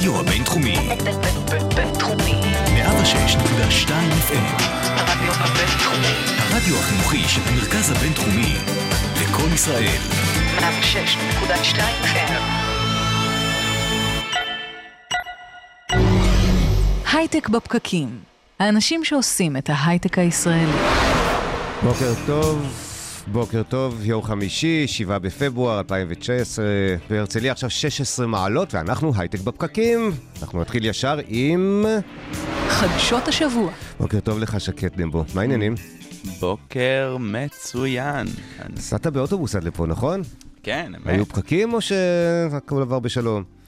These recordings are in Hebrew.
הרדיו הבינתחומי. בינתחומי. 106.2 FM. הרדיו הבינתחומי. הרדיו החינוכי של המרכז הבינתחומי. לקום ישראל. 106.2 FM. הייטק בפקקים. האנשים שעושים את ההייטק הישראלי. בוקר טוב, בוקר טוב, יום חמישי, 7 בפברואר 2019, בהרצליה עכשיו 16 מעלות, ואנחנו הייטק בפקקים. אנחנו נתחיל ישר עם... חדשות השבוע. בוקר טוב לך, שקט דמבו. מה העניינים? בוקר מצוין. נסעת באוטובוס עד לפה, נכון? כן, אמת. היו פקקים או שהכל עבר בשלום?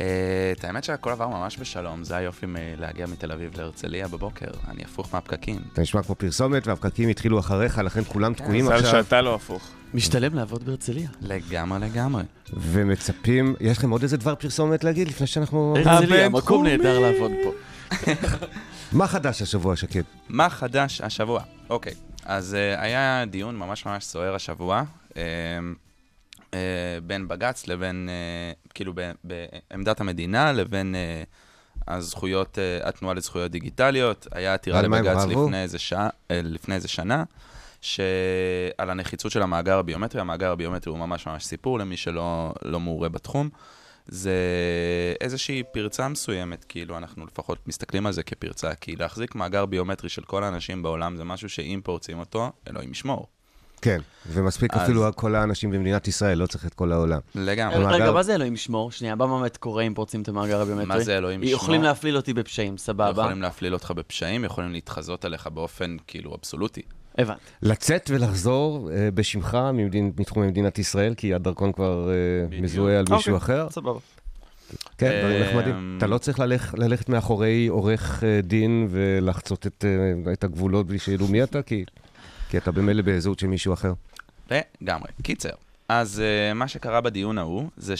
אה, את האמת שהכל עבר ממש בשלום, זה היופי מלהגיע מתל אביב להרצליה בבוקר, אני הפוך מהפקקים. אתה נשמע כמו פרסומת והפקקים התחילו אחריך, לכן כולם תקועים מזל עכשיו שאתה לא הפוך. משתלם לעבוד בהרצליה. לגמרי לגמרי. ומצפים... יש לכם עוד איזה דבר פרסומת להגיד לפני שאנחנו... הרצליה, מקום נהדר לעבוד פה. מה חדש השבוע, שקט? מה חדש השבוע? אוקיי, אז uh, היה דיון ממש ממש סוער השבוע, uh, בין בג"ץ לבין, uh, כאילו ב- בעמדת המדינה לבין uh, הזכויות, uh, התנועה לזכויות דיגיטליות. היה עתירה לבג"ץ? לפני איזה, שעה, uh, לפני איזה שנה, שעל הנחיצות של המאגר הביומטרי. המאגר הביומטרי הוא ממש ממש סיפור למי שלא לא מעורה בתחום. זה איזושהי פרצה מסוימת, כאילו אנחנו לפחות מסתכלים על זה כפרצה, כי להחזיק מאגר ביומטרי של כל האנשים בעולם זה משהו שאם פורצים אותו, אלוהים ישמור. כן, ומספיק אז- אפילו כל האנשים במדינת ישראל, לא צריך את כל העולם. לגמרי. המאגר- רגע, מה זה אלוהים ישמור? שנייה, מה באמת קורה אם פורצים את המאגר הביומטרי? מה זה אלוהים ישמור? יכולים להפליל אותי בפשעים, סבבה. יכולים להפליל אותך בפשעים, יכולים להתחזות עליך באופן כאילו אבסולוטי. הבנתי. לצאת ולחזור אה, בשמך ממדין, מתחום מדינת ישראל, כי הדרכון כבר אה. מזוהה על מישהו אוקיי, אחר. סבבה. כן, דברים אה, נחמדים. אתה לא צריך ללכ, ללכת מאחורי עורך אה, דין ולחצות את, אה, את הגבולות בלי שידעו מי אתה, כי, כי אתה במילא בזהות של מישהו אחר. לגמרי. קיצר, אז uh, מה שקרה בדיון ההוא, זה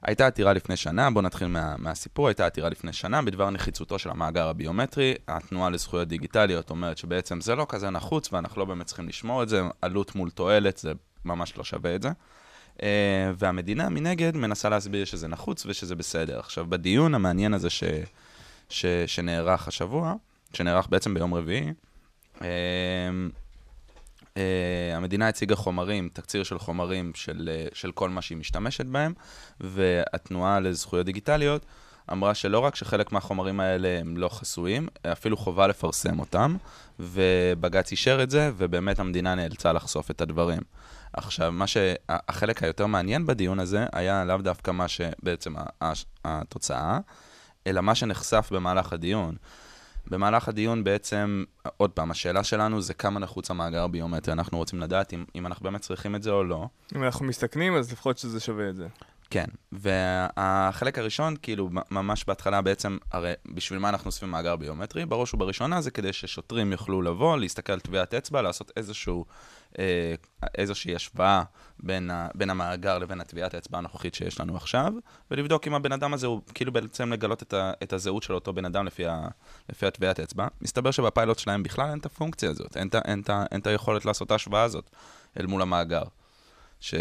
שהייתה uh, עתירה לפני שנה, בואו נתחיל מה, מהסיפור, הייתה עתירה לפני שנה בדבר נחיצותו של המאגר הביומטרי. התנועה לזכויות דיגיטליות אומרת שבעצם זה לא כזה נחוץ ואנחנו לא באמת צריכים לשמור את זה, עלות מול תועלת, זה ממש לא שווה את זה. Uh, והמדינה מנגד מנסה להסביר שזה נחוץ ושזה בסדר. עכשיו, בדיון המעניין הזה ש, ש, שנערך השבוע, שנערך בעצם ביום רביעי, המדינה הציגה חומרים, תקציר של חומרים של, uh, של כל מה שהיא משתמשת בהם, והתנועה לזכויות דיגיטליות אמרה שלא רק שחלק מהחומרים האלה הם לא חסויים, אפילו חובה לפרסם אותם, ובג"ץ אישר את זה, ובאמת המדינה נאלצה לחשוף את הדברים. עכשיו, מה שהחלק היותר מעניין בדיון הזה היה לאו דווקא מה שבעצם התוצאה, אלא מה שנחשף במהלך הדיון. במהלך הדיון בעצם, עוד פעם, השאלה שלנו זה כמה נחוץ המאגר הביומטרי. אנחנו רוצים לדעת אם, אם אנחנו באמת צריכים את זה או לא. אם אנחנו מסתכנים, אז לפחות שזה שווה את זה. כן, והחלק הראשון, כאילו, ממש בהתחלה בעצם, הרי בשביל מה אנחנו אוספים מאגר ביומטרי? בראש ובראשונה זה כדי ששוטרים יוכלו לבוא, להסתכל על טביעת אצבע, לעשות איזשהו, איזושהי השוואה בין, ה, בין המאגר לבין הטביעת האצבע הנוכחית שיש לנו עכשיו, ולבדוק אם הבן אדם הזה הוא, כאילו בעצם לגלות את, ה, את הזהות של אותו בן אדם לפי, ה, לפי הטביעת אצבע. מסתבר שבפיילוט שלהם בכלל אין את הפונקציה הזאת, אין את, אין, אין היכולת לעשות את ההשוואה הזאת אל מול המאגר. ש...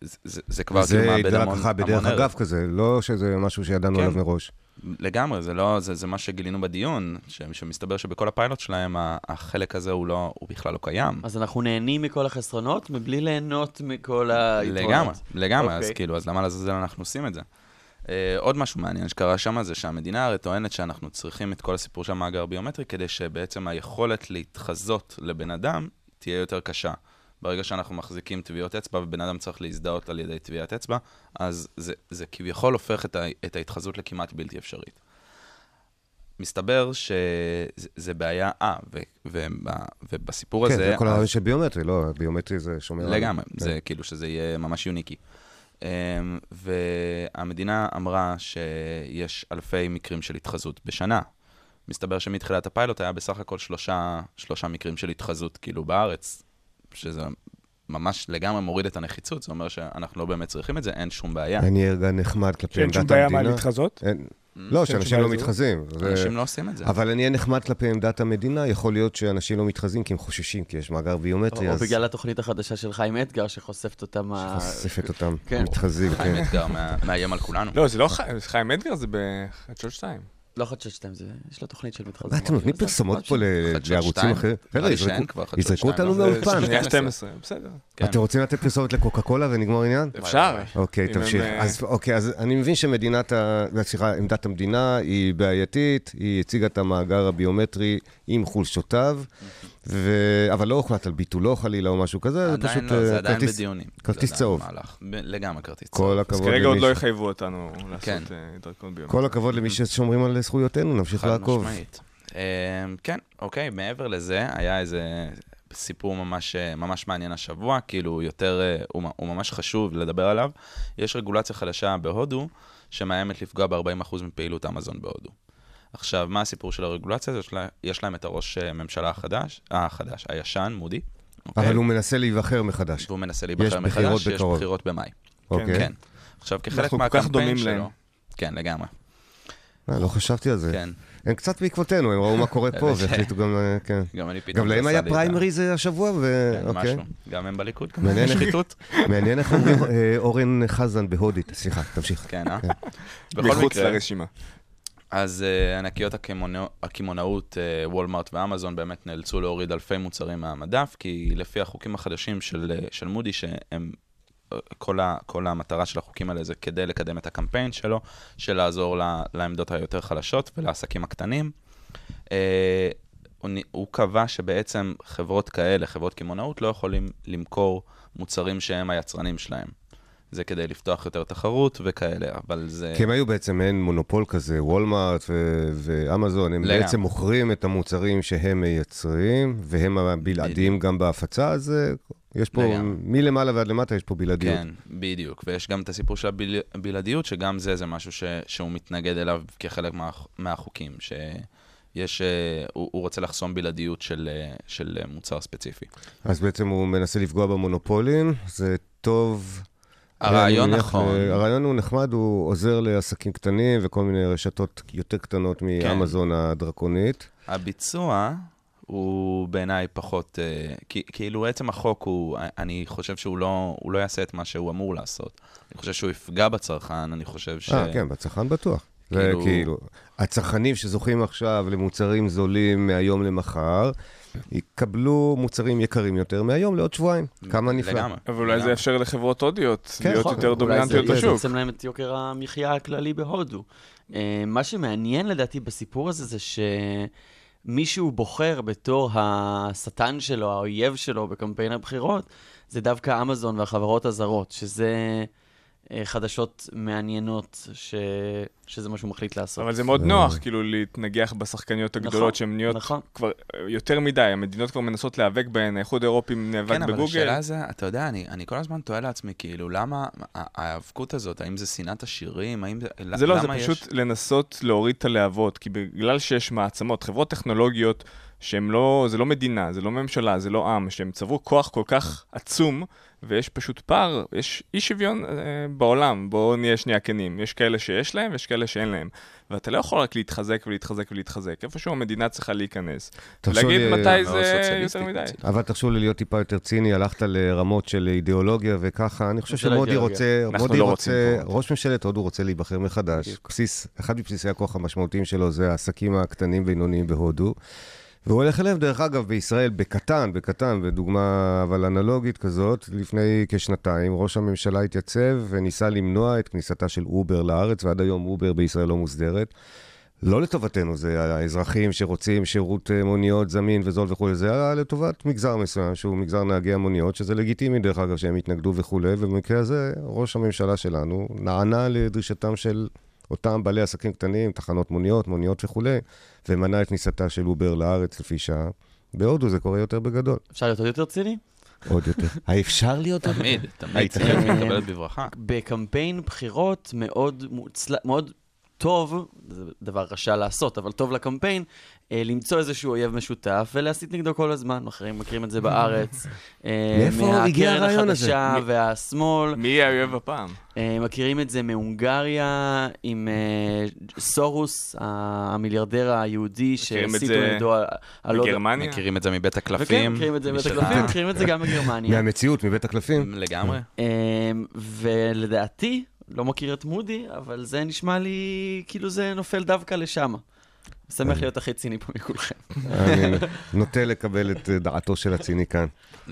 זה, זה, זה כבר זה כאילו מאבד התגלה המון, ככה בדרך המון ערך. אגב כזה, לא שזה משהו שידענו כן. עליו מראש. לגמרי, זה לא, זה, זה מה שגילינו בדיון, ש, שמסתבר שבכל הפיילוט שלהם, החלק הזה הוא לא, הוא בכלל לא קיים. אז אנחנו נהנים מכל החסרונות מבלי ליהנות מכל היתרונות. לגמרי, לגמרי, אז אוקיי. כאילו, אז למה לעזאזל אנחנו עושים את זה? Uh, עוד משהו מעניין שקרה שם זה שהמדינה הרי טוענת שאנחנו צריכים את כל הסיפור של המאגר הביומטרי כדי שבעצם היכולת להתחזות לבן אדם תהיה יותר קשה. ברגע שאנחנו מחזיקים טביעות אצבע ובן אדם צריך להזדהות על ידי טביעת אצבע, אז זה, זה כביכול הופך את, ה, את ההתחזות לכמעט בלתי אפשרית. מסתבר שזה בעיה, אה, ובסיפור כן, הזה... זה כל אז- הרעיון של ביומטרי, לא, ביומטרי זה שומר... על- לגמרי, כן. זה כאילו שזה יהיה ממש יוניקי. Um, והמדינה אמרה שיש אלפי מקרים של התחזות בשנה. מסתבר שמתחילת הפיילוט היה בסך הכל שלושה, שלושה מקרים של התחזות, כאילו בארץ, שזה ממש לגמרי מוריד את הנחיצות, זה אומר שאנחנו לא באמת צריכים את זה, אין שום בעיה. אני ארגע נחמד כלפי שאין עמדת שום בעיה המדינה. מה להתחזות? אין- לא, שם שאנשים לא. מתחזים. אנשים לא עושים את זה. אבל אני אהיה נחמד כלפי עמדת המדינה, יכול להיות שאנשים לא מתחזים כי הם חוששים, כי יש מאגר ביומטרי, או בגלל התוכנית החדשה של חיים אתגר, שחושפת אותם... ה- חושפת אותם, כן. מתחזים, חיים כן. אתגר מה- מאיים על כולנו. לא, זה לא חיים, חיים אתגר זה בחדשות 2. לא חדשות שתיים, זה- יש לו תוכנית של מתחזים. מה, אתם נותנים פרסומות פה לערוצים? אחרים? חבר'ה, יזרקו- אותנו? מהאולפן. שנייה 12. 12, בסדר. כן. אתם רוצים לתת פרסומת לקוקה קולה ונגמור עניין? אפשר. אוקיי, תמשיך. אה, אז אוקיי, אז אני מבין שמדינת ה... סליחה, עמדת המדינה היא בעייתית, היא הציגה את המאגר הביומטרי עם חולשותיו, ו... אבל לא הוחלט על ביטולו חלילה או משהו כזה, זה פשוט עדיין לא, זה אה, עדיין כרטיס- בדיונים. כרטיס זה צהוב. עדיין מהלך. ב- לגמרי כרטיס כל צהוב. אז הכבוד כרגע עוד למי לא יחייבו אותנו כן. לעשות אה, דרכון ביומטרי. כל הכבוד למי ששומרים על זכויותינו, נמשיך חד לעקוב. משמעית. אה, כן, אוקיי, מעבר לזה, היה איזה סיפור ממש, אה, ממש מעניין השבוע, כאילו יותר, אה, הוא, הוא ממש חשוב לדבר עליו. יש רגולציה חדשה בהודו, שמאיימת לפגוע ב-40% מפעילות אמזון בהודו. עכשיו, מה הסיפור של הרגולציה הזאת? יש לה- יש להם את הראש אה, ממשלה החדש, אה, החדש, הישן, מודי. אוקיי? אבל הוא מנסה להיבחר מחדש. והוא מנסה יש להיבחר בחירות מחדש, יש בקרוב. בחירות במאי. אוקיי. כן. עכשיו, כחלק אנחנו כל כך מהקמפיין דומים שלו... להם. כן, לגמרי. אה, לא חשבתי על זה. כן. הם קצת בעקבותינו, הם ראו מה קורה פה. והחליטו גם, כן. גם אני פתאום... גם להם היה פריימריז השבוע, ו... כן, אוקיי. משהו. גם הם בליכוד? איך- שחיתות? מעניין איך אומרים אורן חזן בהודית. סליחה, תמשיך. כן, אה? כן. בכל מחוץ מקרה, לרשימה. אז אה, ענקיות הקמעונא- הקמעונאות, אה, וולמארט ואמזון, באמת נאלצו להוריד אלפי מוצרים מהמדף, כי לפי החוקים החדשים של, אה, של מודי, שהם... כל, ה, כל המטרה של החוקים האלה זה כדי לקדם את הקמפיין שלו, של לעזור ל, לעמדות היותר חלשות ולעסקים הקטנים. אה, הוא, הוא קבע שבעצם חברות כאלה, חברות קמעונאות, לא יכולים למכור מוצרים שהם היצרנים שלהם. זה כדי לפתוח יותר תחרות וכאלה, אבל זה... כי הם היו בעצם מעין מונופול כזה, וולמארט ו- ואמזון, הם לגמרי. בעצם מוכרים את המוצרים שהם מייצרים, והם הבלעדיים גם בהפצה, אז אה, יש פה, לגמרי. מלמעלה ועד למטה יש פה בלעדיות. כן, בדיוק. ויש גם את הסיפור של הביל- הבלעדיות, שגם זה, זה משהו ש, שהוא מתנגד אליו כחלק מה, מהחוקים, שיש, אה, הוא, הוא רוצה לחסום בלעדיות של, אה, של מוצר ספציפי. אז בעצם הוא מנסה לפגוע במונופולים, זה טוב. הרעיון מניח, נכון. אה, הרעיון הוא נחמד, הוא עוזר לעסקים קטנים וכל מיני רשתות יותר קטנות כן. מאמזון הדרקונית. הביצוע הוא בעיניי פחות, אה, כי, כאילו עצם החוק הוא, אני חושב שהוא לא, לא יעשה את מה שהוא אמור לעשות. אני חושב שהוא יפגע בצרכן, אני חושב ש... אה, כן, בצרכן בטוח. זה כאילו- כאילו, הצרכנים שזוכים עכשיו למוצרים זולים מהיום למחר, יקבלו מוצרים יקרים יותר מהיום לעוד שבועיים. כמה נפלא. לגמרי. אבל אולי זה. יאפשר לחברות הודיות כן, להיות נכון. יותר אולי דומיננטיות זה בשוק. יצמצם להם את יוקר המחיה הכללי בהודו. אה, מה שמעניין לדעתי בסיפור הזה זה שמישהו בוחר בתור השטן שלו, האויב שלו בקמפיין הבחירות, זה דווקא אמזון והחברות הזרות, שזה חדשות מעניינות ש... שזה מה שהוא מחליט לעשות. אבל זה מאוד נוח, כאילו, להתנגח בשחקניות נכון, הגדולות שהן נהיות נכון. כבר אה, יותר מדי, המדינות כבר מנסות להיאבק בהן, האיחוד האירופי נאבק כן, אבל בגוגל. השאלה זה, אתה יודע, אני, אני כל הזמן תוהה לעצמי, כאילו, למה ההיאבקות הזאת, האם זה שנאת עשירים, האם זה... זה לא, זה למה יש- פשוט לנסות להוריד את הלהבות, כי בגלל שיש מעצמות, חברות טכנולוגיות שהן לא, זה לא מדינה, זה לא ממשלה, זה לא עם, שהם צברו כוח כל כך עצום, ויש פשוט פער, יש אי שוויון אה, בעולם, בואו נהיה שנייה כנים. יש כאלה שיש להם ויש כאלה שאין להם. ואתה לא יכול רק להתחזק ולהתחזק ולהתחזק, איפשהו המדינה צריכה להיכנס. להגיד לי, מתי מאוד זה יותר מדי. אבל תרשו לי להיות טיפה יותר ציני, הלכת לרמות של אידיאולוגיה וככה, אני חושב שמודי לא רוצה, מודי לא רוצה. ראש ממשלת הודו רוצה להיבחר מחדש. בסיס, אחד מבסיסי הכוח המשמעותיים שלו זה העסקים הקטנים והבינוניים בהודו. והוא הולך אליהם, דרך אגב, בישראל, בקטן, בקטן, בדוגמה אבל אנלוגית כזאת, לפני כשנתיים, ראש הממשלה התייצב וניסה למנוע את כניסתה של אובר לארץ, ועד היום אובר בישראל לא מוסדרת. לא לטובתנו, זה האזרחים שרוצים שירות אה, מוניות זמין וזול וכולי, זה היה לטובת מגזר מסוים, שהוא מגזר נהגי המוניות, שזה לגיטימי דרך אגב שהם יתנגדו וכולי, ובמקרה הזה ראש הממשלה שלנו נענה לדרישתם של אותם בעלי עסקים קטנים, תחנות מוניות, מוניות וכולי, ומנע את כניסתה של אובר לארץ לפי שעה. בהודו זה קורה יותר בגדול, אפשר להיות עוד יותר ציני? עוד יותר. האפשר להיות עוד יותר? תמיד, תמיד ציניות מתקבלת בברכה. בקמפיין בחירות מאוד מוצלח, מאוד טוב, זה דבר רשע לעשות, אבל טוב לקמפיין, אה, למצוא איזשהו אויב משותף ולהסית נגדו כל הזמן. אחרים מכירים את זה בארץ. אה, מאיפה הגיע הרעיון הזה? מהקרן החדשה והשמאל. מי יהיה האויב הפעם? אה, מכירים את זה מהונגריה עם אה, סורוס, המיליארדר היהודי שהסיתו זה נגדו על- על עוד... בגרמניה? מכירים את זה מבית וכן, הקלפים. מכירים את זה מבית הקלפים, מכירים את זה גם בגרמניה. מהמציאות, מבית הקלפים. לגמרי. ולדעתי, לא מכיר את מודי, אבל זה נשמע לי כאילו זה נופל דווקא לשם. שמח להיות הכי ציני פה מכולכם. אני נוטה לקבל את אה, דעתו של הציני כאן.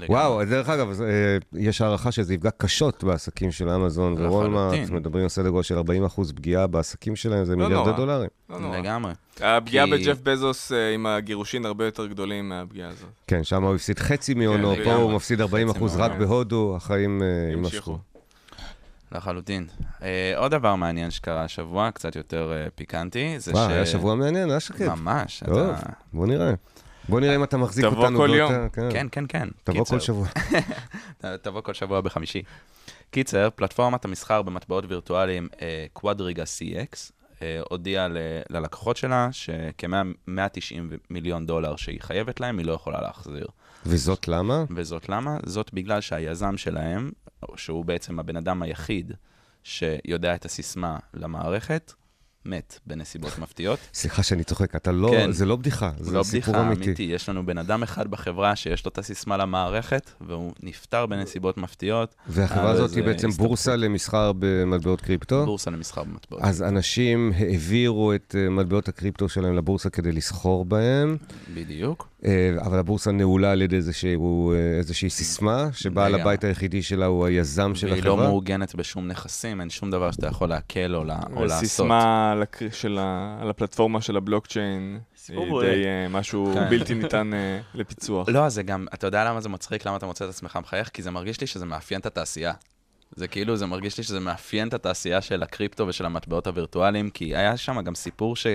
וואו, דרך אגב, אה, יש הערכה שזה יפגע קשות בעסקים של אמזון ווולמארט, לחלוטין. מדברים על סדר גודל של 40% פגיעה בעסקים שלהם, זה לא מיליארדי. דולרים. לא נורא. לגמרי. הפגיעה בג'ף בזוס אה, עם הגירושין הרבה יותר גדולים מהפגיעה הזאת. כן, שם הוא הפסיד חצי מהונו, כן, פה הוא. מפסיד 40% רק מהונו. בהודו, החיים. יימשכו. לחלוטין. אה, עוד דבר מעניין שקרה השבוע, קצת יותר אה, פיקנטי, זה ש... וואו, היה שבוע מעניין, היה שקט. ממש. טוב, אתה- בוא נראה. בוא נראה אם אתה מחזיק תבוא אותנו כל באותה- יום. כן. כן, כן, כן. תבוא כל שבוע. תבוא כל שבוע בחמישי. קיצר, פלטפורמת המסחר במטבעות וירטואליים קוואדריגה CX אה, הודיעה ללקוחות שלה שכ-190 מיליון דולר שהיא חייבת להם, היא לא יכולה להחזיר. וזאת למה? וזאת למה? זאת בגלל שהיזם שלהם, שהוא בעצם הבן אדם היחיד שיודע את הסיסמה למערכת, מת בנסיבות מפתיעות. סליחה שאני צוחק, אתה לא, כן. זה לא בדיחה, זה לא סיפור בדיחה אמיתי. אמיתי, יש לנו בן אדם אחד בחברה שיש לו את הסיסמה למערכת, והוא נפטר בנסיבות מפתיעות. והחברה הזאת היא בעצם הסתבכות. בורסה למסחר במטבעות קריפטו? בורסה למסחר במטבעות. אז אנשים העבירו את אה, מטבעות הקריפטו שלהם לבורסה כדי לסחור בהם, בדיוק. אה, אבל הבורסה נעולה על ידי איזשהו, אה, איזושהי סיסמה, שבעל. הבית היחידי שלה הוא היזם של והיא לא החברה. מעוגנת בשום נכסים, אין שום דבר שאתה יכול לעכל או, לה, או לעשות. וסיסמה על הקר- של ה- על הפלטפורמה של הבלוקצ'יין, היא בועט. די אה, משהו כן. בלתי ניתן אה, לפיצוח. לא, זה גם, אתה יודע למה זה מצחיק, למה אתה מוצא את עצמך מחייך? כי זה מרגיש לי שזה מאפיין את התעשייה. זה כאילו, זה מרגיש לי שזה מאפיין את התעשייה של הקריפטו ושל המטבעות הווירטואליים, כי היה שם גם סיפור ש...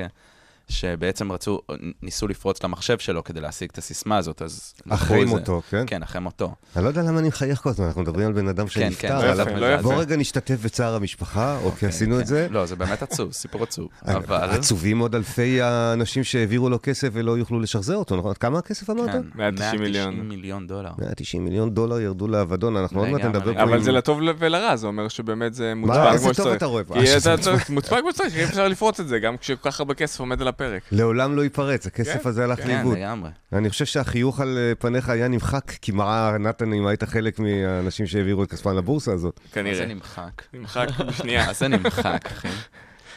שבעצם רצו, ניסו לפרוץ למחשב שלו כדי להשיג את הסיסמה הזאת, אז... אחרי איזה- מותו, כן? כן, אחרי מותו. אני לא יודע למה אני מחייך כל הזמן, אנחנו מדברים על בן אדם כן, שנפטר. כן, לא יפה, לא יפה. בוא רגע נשתתף בצער המשפחה, אוקיי, עשינו את זה. לא, זה באמת עצוב, סיפור עצוב. אבל... עצובים עוד אלפי האנשים שהעבירו לו כסף ולא יוכלו לשחזר אותו, נכון? כמה הכסף אמרת? כן, 190 מיליון. 190 מיליון דולר. 190 מיליון דולר ירדו לאבדון, אנחנו עוד מעט נדבר פה אבל. זה לטוב ולרע, זה אומר שבאמת זה מוצבע איזה כמו טוב שצריך. אתה רואה פה? אה, שזה אתה- אתה- מוצבע כמו שצריך, אי אפשר לפרוץ את זה, גם כשכל כך הרבה כסף עומד על הפרק. לעולם לא ייפרץ, הכסף כן, הזה הלך כן, לאיבוד. לגמרי. אני חושב שהחיוך על אה, פניך היה נמחק, כי מראה, נתן, אם היית חלק מהאנשים שהעבירו את כספם לבורסה הזאת. מה זה כנראה. נמחק? נמחק בשנייה. מה זה נמחק, אחי?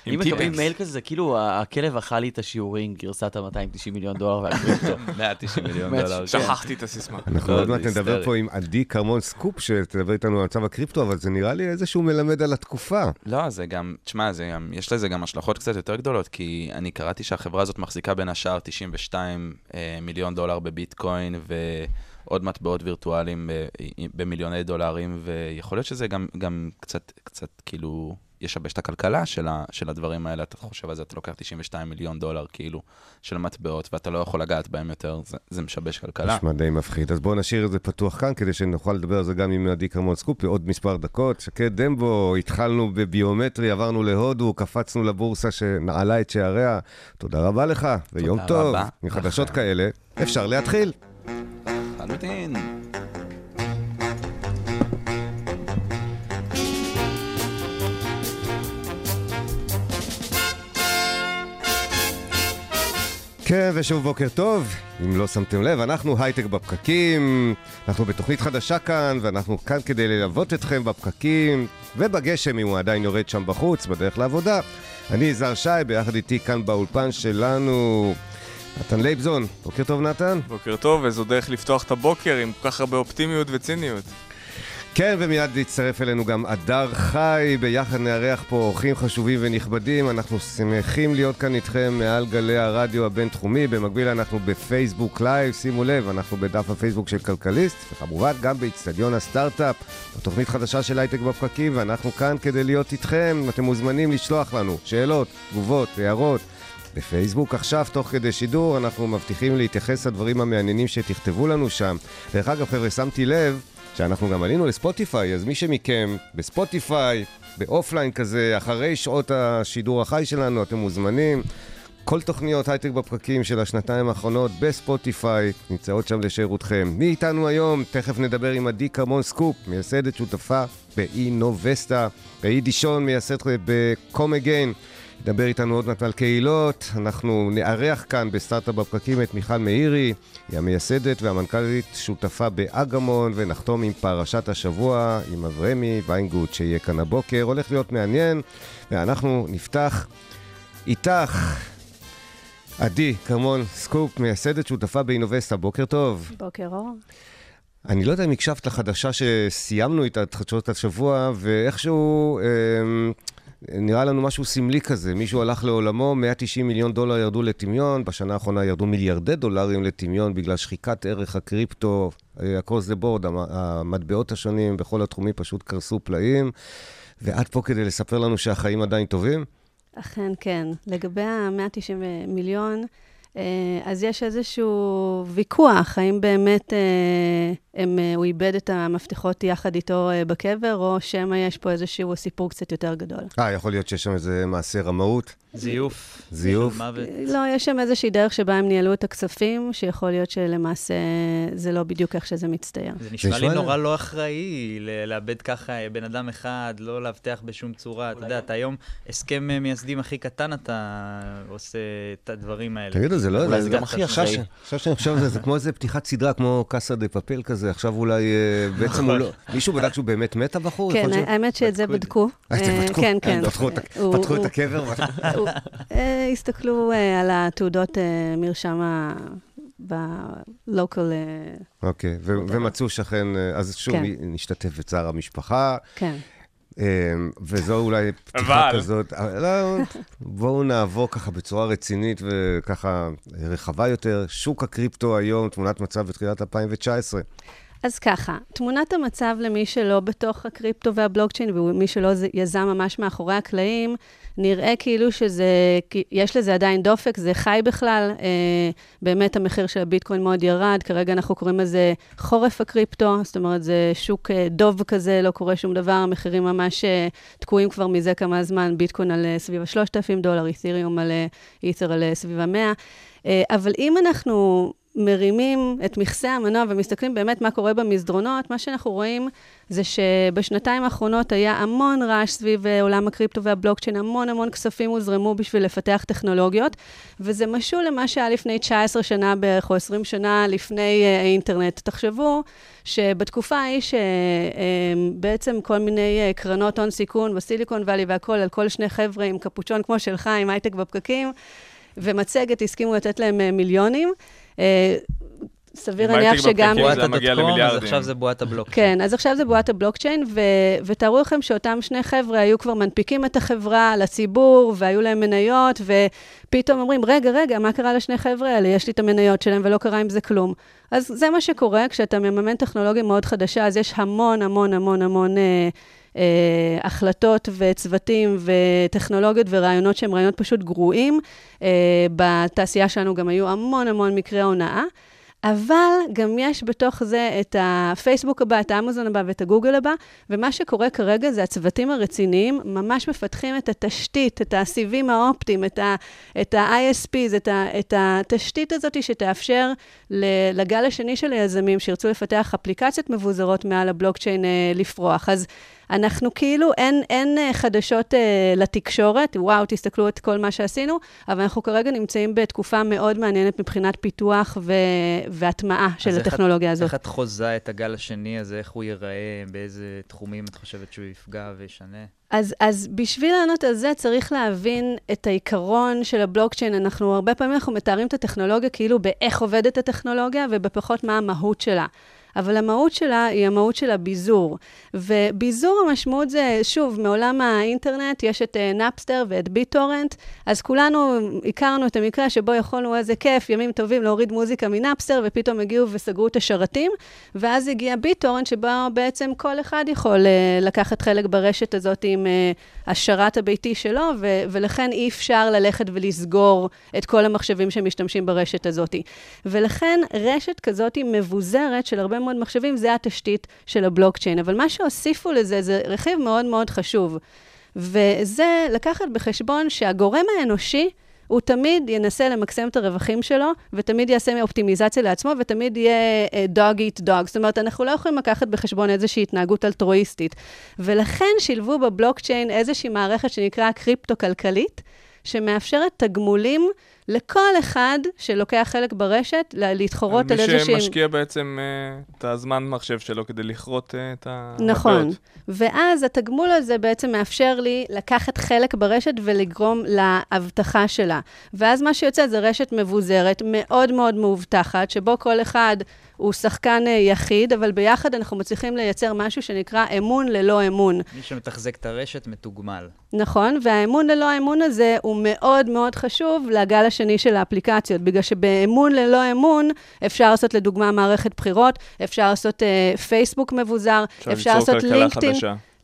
אם מקבלים מייל כזה, זה כאילו הכלב אכל לי את השיעורים, גרסת ה-290 מיליון דולר והקריפטו. 190 מיליון דולר. כן. שכחתי את הסיסמה. אנחנו לא, עוד מעט נדבר. פה עם עדי כרמון סקופ, שתדבר איתנו על מצב הקריפטו, אבל זה נראה לי איזשהו מלמד על התקופה. לא, זה גם, תשמע, זה גם, יש לזה גם השלכות קצת יותר גדולות, כי אני קראתי שהחברה הזאת מחזיקה בין השאר 92 אה, מיליון דולר בביטקוין ועוד מטבעות וירטואליים במיליוני דולרים, ויכול להיות שזה גם, גם קצת, קצת כאילו ישבש את הכלכלה של, ה, של הדברים האלה. אתה חושב על זה, אתה לוקח 92 מיליון דולר כאילו של מטבעות, ואתה לא יכול לגעת בהם יותר, זה, זה משבש כלכלה. נשמע די מפחיד. אז בואו נשאיר את זה פתוח כאן, כדי שנוכל לדבר על זה גם עם עדי כרמון סקופ בעוד מספר דקות. שקד דמבו, התחלנו בביומטרי, עברנו להודו, קפצנו לבורסה שנעלה את שעריה. תודה רבה לך, ויום תודה טוב. רבה עם חדשות לכם. כאלה, אפשר להתחיל. לחלוטין. כן, ושוב בוקר טוב. אם לא שמתם לב, אנחנו הייטק בפקקים, אנחנו בתוכנית חדשה כאן, ואנחנו כאן כדי ללוות אתכם בפקקים, ובגשם, אם הוא עדיין יורד שם בחוץ, בדרך לעבודה. אני יזהר שי, ביחד איתי כאן באולפן שלנו, נתן לייבזון. בוקר טוב, נתן. בוקר טוב, וזו דרך לפתוח את הבוקר עם כל כך הרבה אופטימיות וציניות. כן, ומיד יצטרף אלינו גם אדר חי, ביחד נארח פה אורחים חשובים ונכבדים. אנחנו שמחים להיות כאן איתכם מעל גלי הרדיו הבינתחומי. במקביל אנחנו בפייסבוק live, שימו לב, אנחנו בדף הפייסבוק של כלכליסט, וכמובן גם באיצטדיון הסטארט-אפ, תוכנית חדשה של הייטק בפקקים, ואנחנו כאן כדי להיות איתכם. אתם מוזמנים לשלוח לנו שאלות, תגובות, הערות. בפייסבוק עכשיו, תוך כדי שידור, אנחנו מבטיחים להתייחס לדברים המעניינים שתכתבו לנו שם. דרך אגב, חבר'ה, שמתי לב שאנחנו גם עלינו לספוטיפיי, אז מי שמכם בספוטיפיי, ב offline כזה, אחרי שעות השידור החי שלנו, אתם מוזמנים. כל תוכניות הייטק בפקקים של השנתיים האחרונות בספוטיפיי נמצאות שם לשירותכם. מי איתנו היום? תכף נדבר עם עדי כרמון סקופ, מייסדת שותפה באי דישון, מייסדת ב Come Again. נדבר איתנו עוד מעט על קהילות. אנחנו נארח כאן בסטארט-אפ בפקקים את מיכל מאירי, היא המייסדת והמנכ"לית שותפה באגמון, ונחתום עם פרשת השבוע עם אברמי ויינגוט שיהיה כאן הבוקר. הולך להיות מעניין, ואנחנו נפתח איתך. עדי כרמון סקופ, מייסדת שותפה באינובסטה, בוקר טוב. בוקר אור. אני לא יודע אם הקשבת לחדשה שסיימנו איתה את חדשות השבוע, ואיכשהו אה, נראה לנו משהו סמלי כזה. מישהו הלך לעולמו, 190 מיליון דולר ירדו לטמיון, בשנה האחרונה ירדו מיליארדי דולרים לטמיון בגלל שחיקת ערך הקריפטו, across the board, המטבעות השונים בכל התחומים פשוט קרסו פלאים. ואת פה כדי לספר לנו שהחיים עדיין טובים? אכן כן. לגבי ה-190 מיליון, אז יש איזשהו ויכוח, האם באמת אה, הם, אה, הוא איבד את המפתחות יחד איתו בקבר, או שמא יש פה איזשהו סיפור קצת יותר גדול. אה, יכול להיות שיש שם איזה מעשה רמאות? זיוף. זיוף? לא, יש שם איזושהי דרך שבה הם ניהלו את הכספים, שיכול להיות שלמעשה זה לא בדיוק איך שזה מצטייר. זה נשמע לי נורא לא אחראי לאבד ככה בן אדם אחד, לא לאבטח בשום צורה. אתה יודע, אתה היום הסכם מייסדים הכי קטן, אתה עושה את הדברים האלה. תגידו, זה לא, זה גם הכי אחראי. עכשיו שאני חושב על זה, זה כמו איזה פתיחת סדרה, כמו קאסה דה פפל כזה, עכשיו אולי בעצם הוא לא... מישהו בדק שהוא באמת מת הבחור? כן, האמת שאת זה בדקו. אה, את זה בדקו? כן, כן. פתחו את הקבר? הסתכלו על התעודות מרשם ב-local... אוקיי, ומצאו שאכן, אז שוב, נשתתף בצער המשפחה. כן. וזו אולי פתיחה כזאת. לא, בואו נעבור ככה בצורה רצינית וככה רחבה יותר. שוק הקריפטו היום, תמונת מצב בתחילת 2019. אז ככה, תמונת המצב למי שלא בתוך הקריפטו והבלוקצ'יין, ומי שלא יזם ממש מאחורי הקלעים, נראה כאילו שזה, יש לזה עדיין דופק, זה חי בכלל. אה, באמת המחיר של הביטקוין מאוד ירד, כרגע אנחנו קוראים לזה חורף הקריפטו, זאת אומרת, זה שוק אה, דוב כזה, לא קורה שום דבר, המחירים ממש אה, תקועים כבר מזה כמה זמן, ביטקוין על אה, סביב ה-3,000 דולר, אית'ריום על אית'ר על סביב ה-100. אה, אבל אם אנחנו מרימים את מכסה המנוע ומסתכלים באמת מה קורה במסדרונות, מה שאנחנו רואים זה שבשנתיים האחרונות היה המון רעש סביב אה, עולם הקריפטו והבלוקצ'יין, המון המון כספים הוזרמו בשביל לפתח טכנולוגיות, וזה משול למה שהיה לפני 19 שנה בערך, או 20 שנה לפני אה, האינטרנט. תחשבו שבתקופה ההיא שבעצם כל מיני קרנות הון סיכון בסיליקון וואלי והכול, על כל שני חבר'ה עם קפוצ'ון כמו שלך, עם הייטק בפקקים, ומצגת, הסכימו לתת להם מיליונים. אה, סביר להניח שגם... בועת הדוטקום, אז עכשיו זה בועת הבלוקצ'יין. כן, אז עכשיו זה בועת הבלוקצ'יין, ו... ותארו לכם שאותם שני חבר'ה היו כבר מנפיקים את החברה לציבור, והיו להם מניות, ופתאום אומרים, רגע, רגע, מה קרה לשני חבר'ה האלה? יש לי את המניות שלהם ולא קרה עם זה כלום. אז זה מה שקורה, כשאתה מממן טכנולוגיה מאוד חדשה, אז יש המון, המון, המון, המון... אה, אה, החלטות וצוותים וטכנולוגיות ורעיונות שהם רעיונות פשוט גרועים. אה, בתעשייה שלנו גם היו המון המון מקרי הונאה. אבל גם יש בתוך זה את הפייסבוק הבא, את האמזון הבא ואת הגוגל הבא, ומה שקורה כרגע זה הצוותים הרציניים ממש מפתחים את התשתית, את הסיבים האופטיים, את ה-ISPs, את, ה, את התשתית הזאת שתאפשר לגל השני של היזמים שירצו לפתח אפליקציות מבוזרות מעל הבלוקצ'יין אה, לפרוח. אז אנחנו כאילו, אין, אין אה, חדשות אה, לתקשורת, וואו, תסתכלו את כל מה שעשינו, אבל אנחנו כרגע נמצאים בתקופה מאוד מעניינת מבחינת פיתוח ו, והטמעה של הטכנולוגיה את, הזאת. איך את חוזה את הגל השני הזה, איך הוא ייראה, באיזה תחומים את חושבת שהוא יפגע וישנה? אז, אז בשביל לענות על זה צריך להבין את העיקרון של הבלוקצ'יין. אנחנו, הרבה פעמים אנחנו מתארים את הטכנולוגיה כאילו באיך עובדת הטכנולוגיה ובפחות מה המהות שלה. אבל המהות שלה היא המהות של הביזור. וביזור המשמעות זה, שוב, מעולם האינטרנט יש את נאפסטר אה, ואת ביטורנט, אז כולנו הכרנו את המקרה שבו יכולנו, איזה כיף, ימים טובים להוריד מוזיקה מנאפסטר, ופתאום הגיעו וסגרו את השרתים, ואז הגיע ביטורנט, שבו בעצם כל אחד יכול אה, לקחת חלק ברשת הזאת עם השרת הביתי שלו, ו- ולכן אי אפשר ללכת ולסגור את כל המחשבים שמשתמשים ברשת הזאת. ולכן רשת כזאת מבוזרת של הרבה מאוד מחשבים, זה התשתית של הבלוקצ'יין. אבל מה שהוסיפו לזה זה רכיב מאוד מאוד חשוב. וזה לקחת בחשבון שהגורם האנושי, הוא תמיד ינסה למקסם את הרווחים שלו, ותמיד יעשה אופטימיזציה לעצמו, ותמיד יהיה אה, dog eat dog. זאת אומרת, אנחנו לא יכולים לקחת בחשבון איזושהי התנהגות אלטרואיסטית. ולכן שילבו בבלוקצ'יין איזושהי מערכת שנקרא קריפטו-כלכלית, שמאפשרת תגמולים לכל אחד שלוקח חלק ברשת, להתחרות על איזושהי... מי שמשקיע בעצם אה, את הזמן מחשב שלו כדי לכרות אה, את ה... נכון. ואז התגמול הזה בעצם מאפשר לי לקחת חלק ברשת ולגרום להבטחה שלה. ואז מה שיוצא זה רשת מבוזרת, מאוד מאוד מאובטחת, שבו כל אחד הוא שחקן אה, יחיד, אבל ביחד אנחנו מצליחים לייצר משהו שנקרא אמון ללא אמון. מי שמתחזק את הרשת מתוגמל. נכון, והאמון ללא האמון הזה הוא מאוד מאוד חשוב לגל השני של האפליקציות, בגלל שבאמון ללא אמון אפשר לעשות לדוגמה מערכת בחירות, אפשר לעשות אה, פייסבוק מבוזר, אפשר לעשות לינקדאין.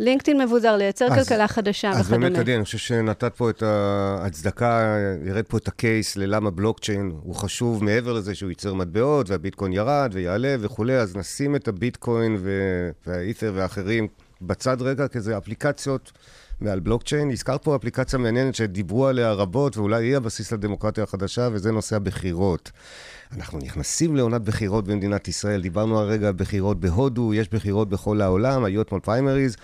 לינקדאין מבוזר, לייצר אז- כלכלה חדשה אז וכדומה. באמת, עדי, אני חושב שנתת פה את ההצדקה, ירד פה את הקייס ללמה בלוקצ'יין הוא חשוב מעבר לזה שהוא ייצר מטבעות והביטקוין ירד ויעלה וכולי, אז נשים את הביטקוין ו- והאית'ר והאחרים בצד רגע, כי זה אפליקציות מעל בלוקצ'יין. הזכרת פה אפליקציה מעניינת שדיברו עליה רבות, ואולי היא הבסיס לדמוקרטיה החדשה, וזה נושא הבחירות. אנחנו נכנסים לעונת בחירות במדינת ישראל, דיברנו הרגע על בחירות בהודו, יש בחירות בכל העולם, היו אתמול פריימריז.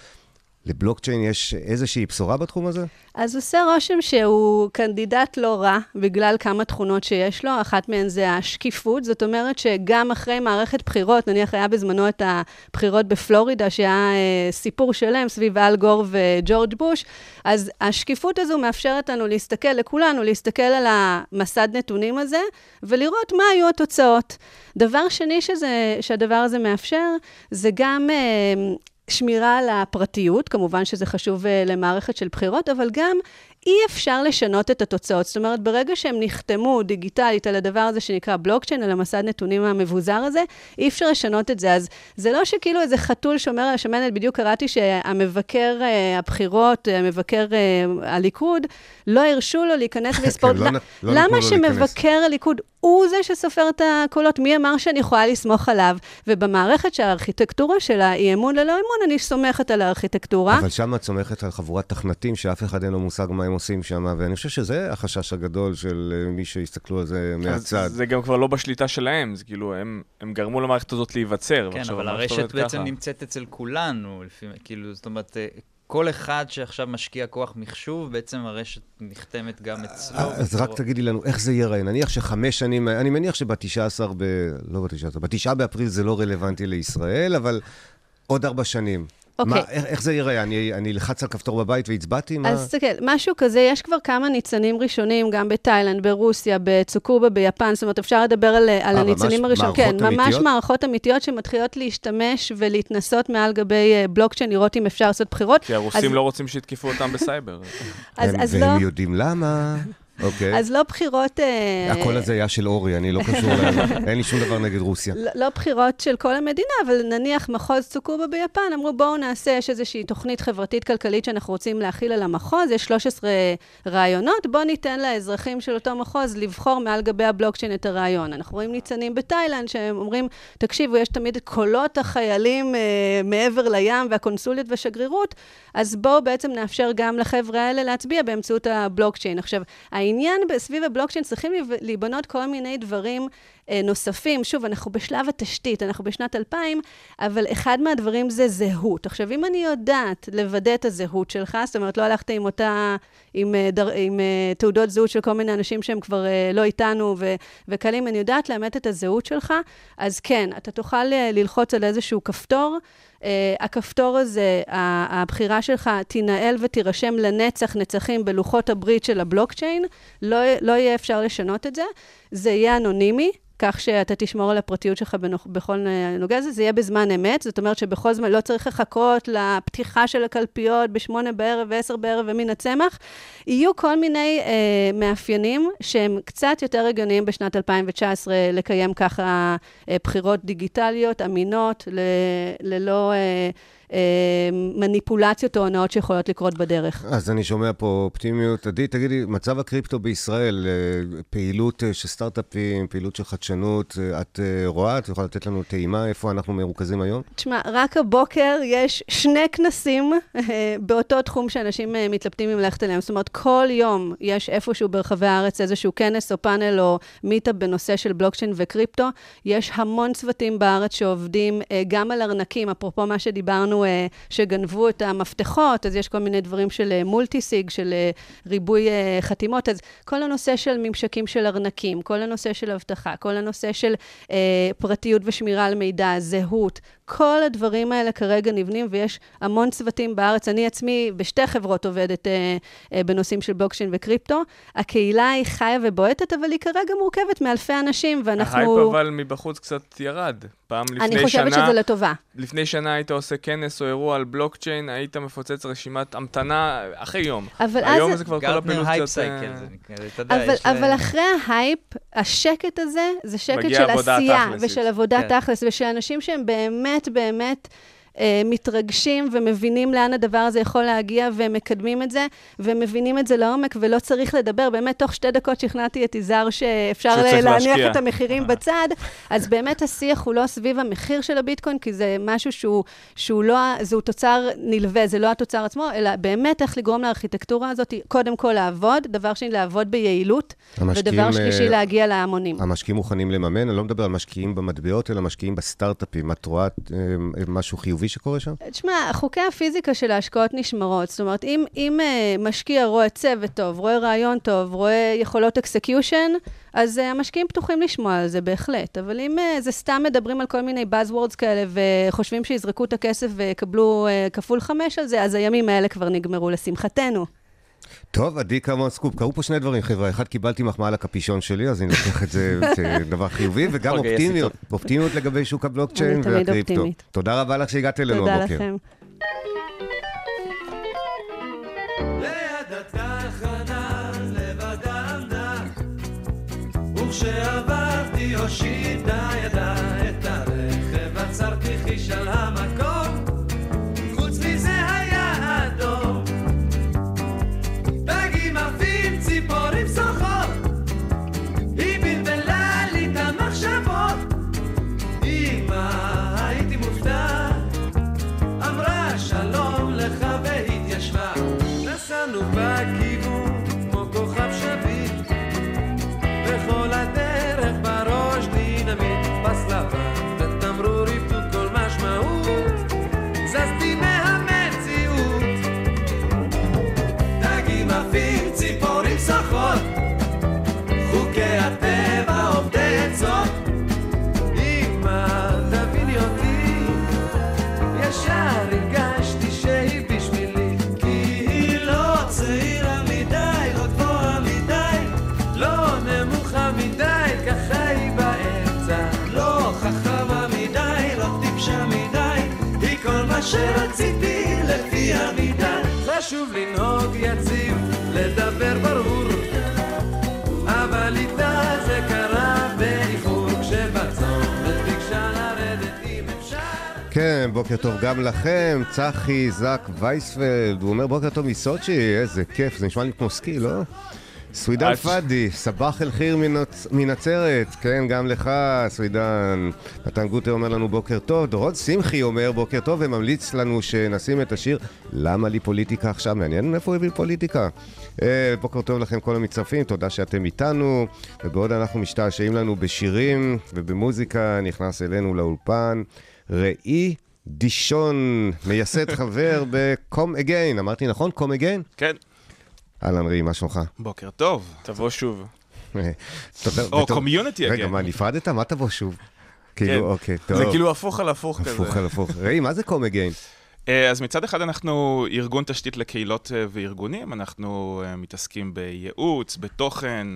לבלוקצ'יין יש איזושהי בשורה בתחום הזה? אז עושה רושם שהוא קנדידט לא רע, בגלל כמה תכונות שיש לו. אחת מהן זה השקיפות, זאת אומרת שגם אחרי מערכת בחירות, נניח היה בזמנו את הבחירות בפלורידה, שהיה אה, סיפור שלם סביב אל גור וג'ורג' בוש, אז השקיפות הזו מאפשרת לנו להסתכל, לכולנו, להסתכל על המסד נתונים הזה, ולראות מה היו התוצאות. דבר שני שזה, שהדבר הזה מאפשר, זה גם... אה, שמירה על הפרטיות, כמובן שזה חשוב אה, למערכת של בחירות, אבל גם אי אפשר לשנות את התוצאות. זאת אומרת, ברגע שהם נחתמו דיגיטלית על הדבר הזה שנקרא בלוקצ'יין, על המסד נתונים המבוזר הזה, אי אפשר לשנות את זה. אז זה לא שכאילו איזה חתול שומר על השמנת, בדיוק קראתי שהמבקר אה, הבחירות, אה, המבקר אה, הליכוד, לא הרשו לו להיכנס ולספור. כן, לא לא נתנו למה. שמבקר הליכוד הוא זה שסופר את הקולות? מי אמר שאני יכולה לסמוך עליו? ובמערכת שהארכיטקטורה שלה היא אמון ללא אמון, אני סומכת על הארכיטקטורה. אבל שם את סומכת על חבורת תכנתים שאף אחד אין לו מושג מה הם עושים שם, ואני חושב שזה החשש הגדול של אה, מי שיסתכלו על זה מהצד. זה גם כבר לא בשליטה שלהם, זה כאילו, הם, הם גרמו למערכת הזאת להיווצר. כן, אבל הרשת בעצם ככה. נמצאת אצל כולנו, לפי, כאילו, זאת אומרת, אה, כל אחד שעכשיו משקיע כוח מחשוב, בעצם הרשת נחתמת גם אצלו. אז רק תגידי לנו, איך זה ייראה? נניח שחמש שנים, אני מניח שב-19 ב... לא ב-19, ב-9 באפריל זה לא רלוונטי לישראל, אבל עוד ארבע שנים. אוקיי. מה, איך, איך זה ייראה? אני, אני אלחץ על כפתור בבית והצבעתי? מה? אז תסתכל, משהו כזה, יש כבר כמה ניצנים ראשונים, גם בתאילנד, ברוסיה, בצוקובה, ביפן, זאת אומרת, אפשר לדבר על, על אה, הניצנים ממש הראשונים. כן, ממש אמיתיות? מערכות אמיתיות שמתחילות להשתמש ולהתנסות מעל גבי אה, בלוקצ'יין, לראות אם אפשר לעשות בחירות. כי הרוסים אז- לא רוצים שיתקפו אותם בסייבר. אז, הם, אז, והם לא, יודעים למה. אוקיי. אז לא בחירות... אה, הקול הזה היה של אורי, אני לא קשור ל... אין לי שום דבר נגד רוסיה. לא, לא בחירות של כל המדינה, אבל נניח מחוז צוקובה ביפן, אמרו בואו נעשה, יש איזושהי תוכנית חברתית-כלכלית שאנחנו רוצים להכיל על המחוז, יש 13 רעיונות, בואו ניתן לאזרחים של אותו מחוז לבחור מעל גבי הבלוקצ'יין את הרעיון. אנחנו רואים ניצנים בתאילנד שהם אומרים, תקשיבו, יש תמיד קולות החיילים אה, מעבר לים והקונסוליות והשגרירות, אז בואו בעצם נאפשר גם לחבר'ה האלה להצביע באמצעות הבלוקצ'יין. עכשיו, העניין סביב הבלוקצ'יין צריכים להיב- להיבנות כל מיני דברים נוספים. שוב, אנחנו בשלב התשתית, אנחנו בשנת 2000, אבל אחד מהדברים זה זהות. עכשיו, אם אני יודעת לוודא את הזהות שלך, זאת אומרת, לא הלכת עם אותה, עם, אה, דר, עם אה, תעודות זהות של כל מיני אנשים שהם כבר אה, לא איתנו ו, וכאלה, אם אני יודעת לאמת את הזהות שלך, אז כן, אתה תוכל אה, ללחוץ על איזשהו כפתור. Uh, הכפתור הזה, הבחירה שלך תינעל ותירשם לנצח נצחים בלוחות הברית של הבלוקצ'יין, לא, לא יהיה אפשר לשנות את זה. זה יהיה אנונימי, כך שאתה תשמור על הפרטיות שלך בכל אה, נוגע לזה, זה יהיה בזמן אמת, זאת אומרת שבכל זמן לא צריך לחכות לפתיחה של הקלפיות בשמונה בערב ועשר בערב ומן הצמח. יהיו כל מיני אה, מאפיינים שהם קצת יותר הגיוניים בשנת 2019 לקיים ככה אה, בחירות דיגיטליות, אמינות, ל, ללא... אה, מניפולציות או הנאות שיכולות לקרות בדרך. אז אני שומע פה אופטימיות. עדי, תגידי, מצב הקריפטו בישראל, אה, פעילות אה, של סטארט-אפים, פעילות של חדשנות, אה, את אה, רואה? את יכולה לתת לנו טעימה איפה אנחנו מרוכזים היום? תשמע, רק הבוקר יש שני כנסים באותו תחום שאנשים מתלבטים אם ללכת אליהם. זאת אומרת, כל יום יש איפשהו ברחבי הארץ איזשהו כנס או פאנל או מיטאפ בנושא של בלוקצ'יין וקריפטו. יש המון צוותים בארץ שעובדים גם על ארנקים, אפרופו מה שדיברנו, אה, שגנבו את המפתחות, אז יש כל מיני דברים של אה, מולטי-סיג, של אה, ריבוי אה, חתימות. אז כל הנושא של ממשקים של ארנקים, כל הנושא של אבטחה, כל הנושא של אה, פרטיות ושמירה על מידע, זהות, כל הדברים האלה כרגע נבנים, ויש המון צוותים בארץ. אני עצמי בשתי חברות עובדת אה, אה, בנושאים של בלוקצ'יין וקריפטו. הקהילה היא חיה ובועטת, אבל היא כרגע מורכבת מאלפי אנשים, ואנחנו... ההייפ אבל מבחוץ קצת ירד. פעם לפני שנה... אני חושבת שזה לטובה. לפני שנה היית עושה כנס או אירוע על בלוקצ'יין, היית מפוצץ רשימת המתנה אחרי יום. אבל היום אז... זה כבר כל הפעילות קצת... אה, cycle, זה נקרא, אתה יודע, אבל, יש... אבל ל- אחרי ההייפ, השקט הזה, זה שקט של עשייה תכלסית. ושל עבודה כן. תכלס, ושל אנשים שהם באמת באמת אה, מתרגשים ומבינים לאן הדבר הזה יכול להגיע, והם מקדמים את זה, ומבינים את זה לעומק, ולא צריך לדבר. באמת, תוך שתי דקות שכנעתי את יזהר שאפשר שצריך להניח להשקיע. את המחירים בצד, אז באמת השיח הוא לא סביב המחיר של הביטקוין, כי זה משהו שהוא, שהוא לא, זהו תוצר נלווה, זה לא התוצר עצמו, אלא באמת איך לגרום לארכיטקטורה הזאת, קודם כל לעבוד, דבר שני, לעבוד ביעילות, המשקיעים, ודבר שלישי, אה, להגיע להמונים. המשקיעים מוכנים לממן? אני לא מדבר על משקיעים במטבעות, אלא משקיעים בסטארט-אפים. את רואה אה, משהו חיובי שקורה שם? תשמע, חוקי הפיזיקה של ההשקעות נשמרות. זאת אומרת, אם, אם אה, משקיע רואה צוות טוב, רואה רעיון טוב, רואה יכולות execution, אז אה, המשקיעים פתוחים לשמוע על זה בהחלט. אבל אם אה, זה סתם מדברים על כל מיני buzzwords כאלה וחושבים שיזרקו את הכסף ויקבלו אה, כפול חמש על זה, אז הימים האלה כבר נגמרו לשמחתנו. טוב, עדי כרמון סקופ. קרו פה שני דברים, חבר'ה. אחד, קיבלתי מחמאה לקפישון שלי, אז אני לוקח את זה כדבר חיובי, וגם לגייס אופטימיות. אופטימיות לגבי שוק הבלוקצ'יין אני תמיד והקריפטו. אופטימית. תודה רבה לך שהגעת אלינו תודה הבוקר. לכם. לבד עמדה וכשעברתי הושיטה ידה חשוב לנהוג יציב, לדבר ברור אבל איתה זה קרה באיחור כשבצומת ביקשה לרדת אם אפשר כן, בוקר טוב גם לכם. צחי זק וייספלד, הוא אומר בוקר טוב מסוצ'י, איזה כיף, זה נשמע לי כמו סקי, לא? סווידן אצ'. פאדי, סבח אל חיר מנצ- מנצרת, כן, גם לך, סווידן. נתן גוטה אומר לנו בוקר טוב, דורון שמחי אומר בוקר טוב וממליץ לנו שנשים את השיר "למה לי פוליטיקה עכשיו?" מעניין איפה הוא הביא פוליטיקה. אה, בוקר טוב לכם כל המצטרפים, תודה שאתם איתנו. ובעוד אנחנו משתעשעים לנו בשירים ובמוזיקה, נכנס אלינו לאולפן ראי דישון, מייסד חבר בקום אגיין, אמרתי נכון? קום אגיין? כן, אהלן ראי, מה שלומך? בוקר טוב. תבוא שוב. או. קומיוניטי, רגע, מה, נפרדת? מה תבוא שוב? כן. כאילו, אוקיי, טוב. זה כאילו הפוך על הפוך כזה. הפוך על הפוך. ראי, מה זה קום אגיין? אה, אז מצד אחד אנחנו ארגון תשתית לקהילות אה, וארגונים, אנחנו אה, מתעסקים בייעוץ, בתוכן,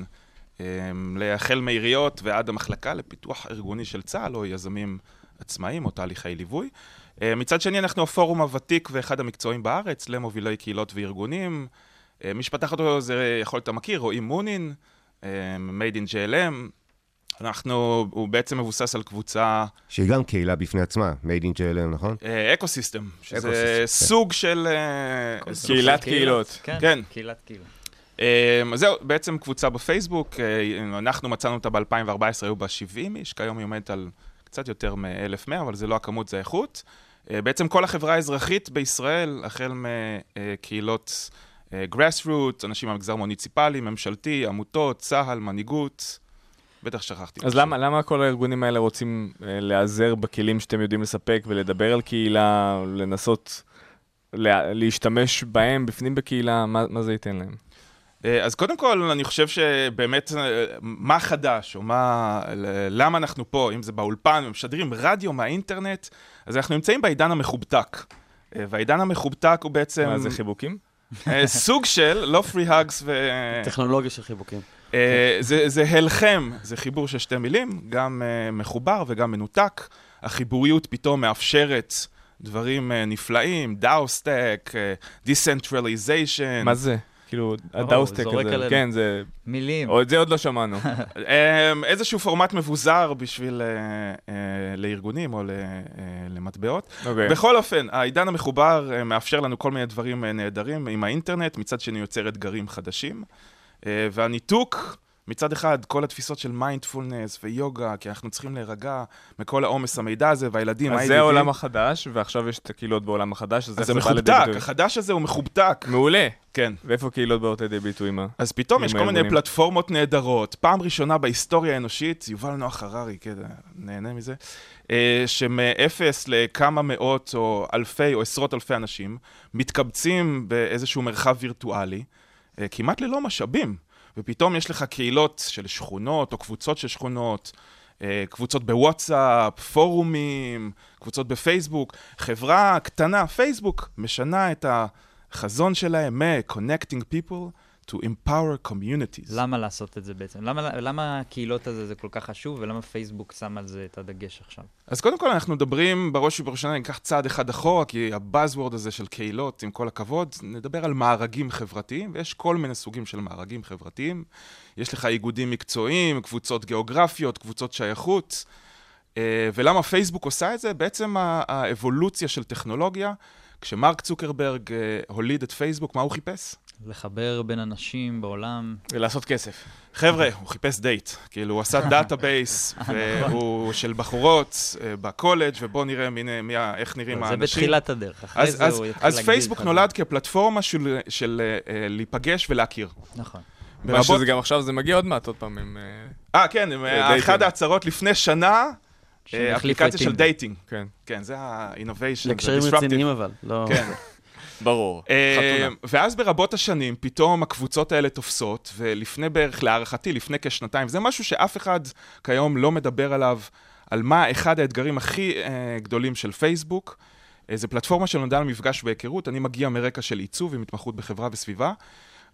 אה, החל מעיריות ועד המחלקה לפיתוח ארגוני של צה"ל או יזמים עצמאיים או תהליכי ליווי. מצד שני, אנחנו הפורום הוותיק ואחד המקצועיים בארץ למובילי קהילות וארגונים. אה, מי שפתח אותו זה יכול להיות אתה מכיר, רועי מונין, אה, Made in JLM, אנחנו, הוא בעצם מבוסס על קבוצה, שהיא גם קהילה בפני עצמה, made in JLM, נכון? אה, ecosystem, שזה ecosystem, כן. סוג של... קהילת קהילות. כן, כן. קהילת קהילה. אה, אז זהו, בעצם קבוצה בפייסבוק, אה, אנחנו מצאנו אותה ב-2014, היו בה 70 איש, כיום היא עומדת על קצת יותר מ-1,100, אבל זה לא הכמות, זה האיכות. אה, בעצם כל החברה האזרחית בישראל, החל מקהילות grassroot, אנשים מהמגזר מוניציפלי, ממשלתי, עמותות, צה"ל, מנהיגות, בטח שכחתי. אז. למה, למה כל הארגונים האלה רוצים אה, להיעזר בכלים שאתם יודעים לספק ולדבר על קהילה, לנסות לה, להשתמש בהם בפנים בקהילה, מה, מה זה ייתן להם? אה, אז קודם כל, אני חושב שבאמת, אה, מה חדש, או מה, למה אנחנו פה, אם זה באולפן, משדרים רדיו מהאינטרנט, אז אנחנו נמצאים בעידן המחובטק. אה, והעידן המחובטק הוא בעצם... מה זה חיבוקים? אה, סוג של, לא פרי האגס ו... טכנולוגיה של חיבוקים. אה, זה, זה הלחם, זה חיבור של שתי מילים, גם אה, מחובר וגם מנותק. החיבוריות פתאום מאפשרת דברים נפלאים, DAOstack, decentralization. מה זה? כאילו, ה DAOstack הזה. כן, זה... מילים. או את זה עוד לא שמענו. אמ, איזשהו פורמט מבוזר בשביל, אה, אה, לארגונים או אה, למטבעות. אוקיי. בכל אופן, העידן המחובר מאפשר לנו כל מיני דברים נהדרים עם האינטרנט, מצד שני יוצר אתגרים חדשים. והניתוק, מצד אחד, כל התפיסות של מיינדפולנס ויוגה, כי אנחנו צריכים להירגע מכל העומס המידע הזה, והילדים, אז ה-ADD, זה העולם החדש, ועכשיו יש את הקהילות בעולם החדש, אז זה מחובטק? החדש הזה הוא מחובטק. מעולה. כן. ואיפה קהילות באות לידי ביטוי מה? אז פתאום יש כל מיני. פלטפורמות נהדרות. פעם ראשונה בהיסטוריה האנושית, יובל נוח הררי, כן, נהנה מזה, אה, שמאפס לכמה מאות או אלפי או עשרות אלפי אנשים מתקבצים באיזשהו מרחב וירטואלי, אה, כמעט ללא משאבים. ופתאום יש לך קהילות של שכונות או קבוצות של שכונות, אה, קבוצות בוואטסאפ, פורומים, קבוצות בפייסבוק. חברה קטנה, פייסבוק, משנה את החזון שלהם מ-connecting people to empower communities. למה לעשות את זה בעצם? למה, למה הקהילות הזה זה כל כך חשוב, ולמה פייסבוק שם על זה את הדגש עכשיו? אז קודם כל אנחנו מדברים בראש ובראשונה, ניקח צעד אחד אחורה, כי הבאזוורד הזה של קהילות, עם כל הכבוד, נדבר על מארגים חברתיים, ויש כל מיני סוגים של מארגים חברתיים. יש לך איגודים מקצועיים, קבוצות גיאוגרפיות, קבוצות שייכות. אה, ולמה פייסבוק עושה את זה? בעצם האבולוציה של טכנולוגיה, כשמרק צוקרברג אה, הוליד את פייסבוק, מה הוא חיפש? לחבר בין אנשים בעולם. ולעשות כסף. חבר'ה, הוא חיפש דייט. כאילו, הוא עשה database, והוא של בחורות אה, בקולג', ובואו נראה מי, מי, איך נראים זה האנשים. בתחילת הדרך, אחרי אז, זה אז, הוא יתחיל אז להגדיל פייסבוק חזרה. נולד כפלטפורמה של, של אה, אה, להיפגש ולהכיר. נכון. מה שזה גם עכשיו, זה מגיע עוד מעט, עוד פעם עם... אה, אה, כן, אה, אה, דייטים. אחת ההצהרות לפני שנה, אה, אפליקציה של. dating. כן. כן, זה ה-innovation. לקשרים זה disruptive. רציניים אבל, לא... כן. ברור. אה, חתונה. ואז ברבות השנים, פתאום הקבוצות האלה תופסות, ולפני בערך, להערכתי, לפני כשנתיים, זה משהו שאף אחד כיום לא מדבר עליו, על מה אחד האתגרים הכי אה, גדולים של פייסבוק. אה, זו פלטפורמה שנולדה למפגש והיכרות, אני מגיע מרקע של עיצוב עם התמחות בחברה וסביבה,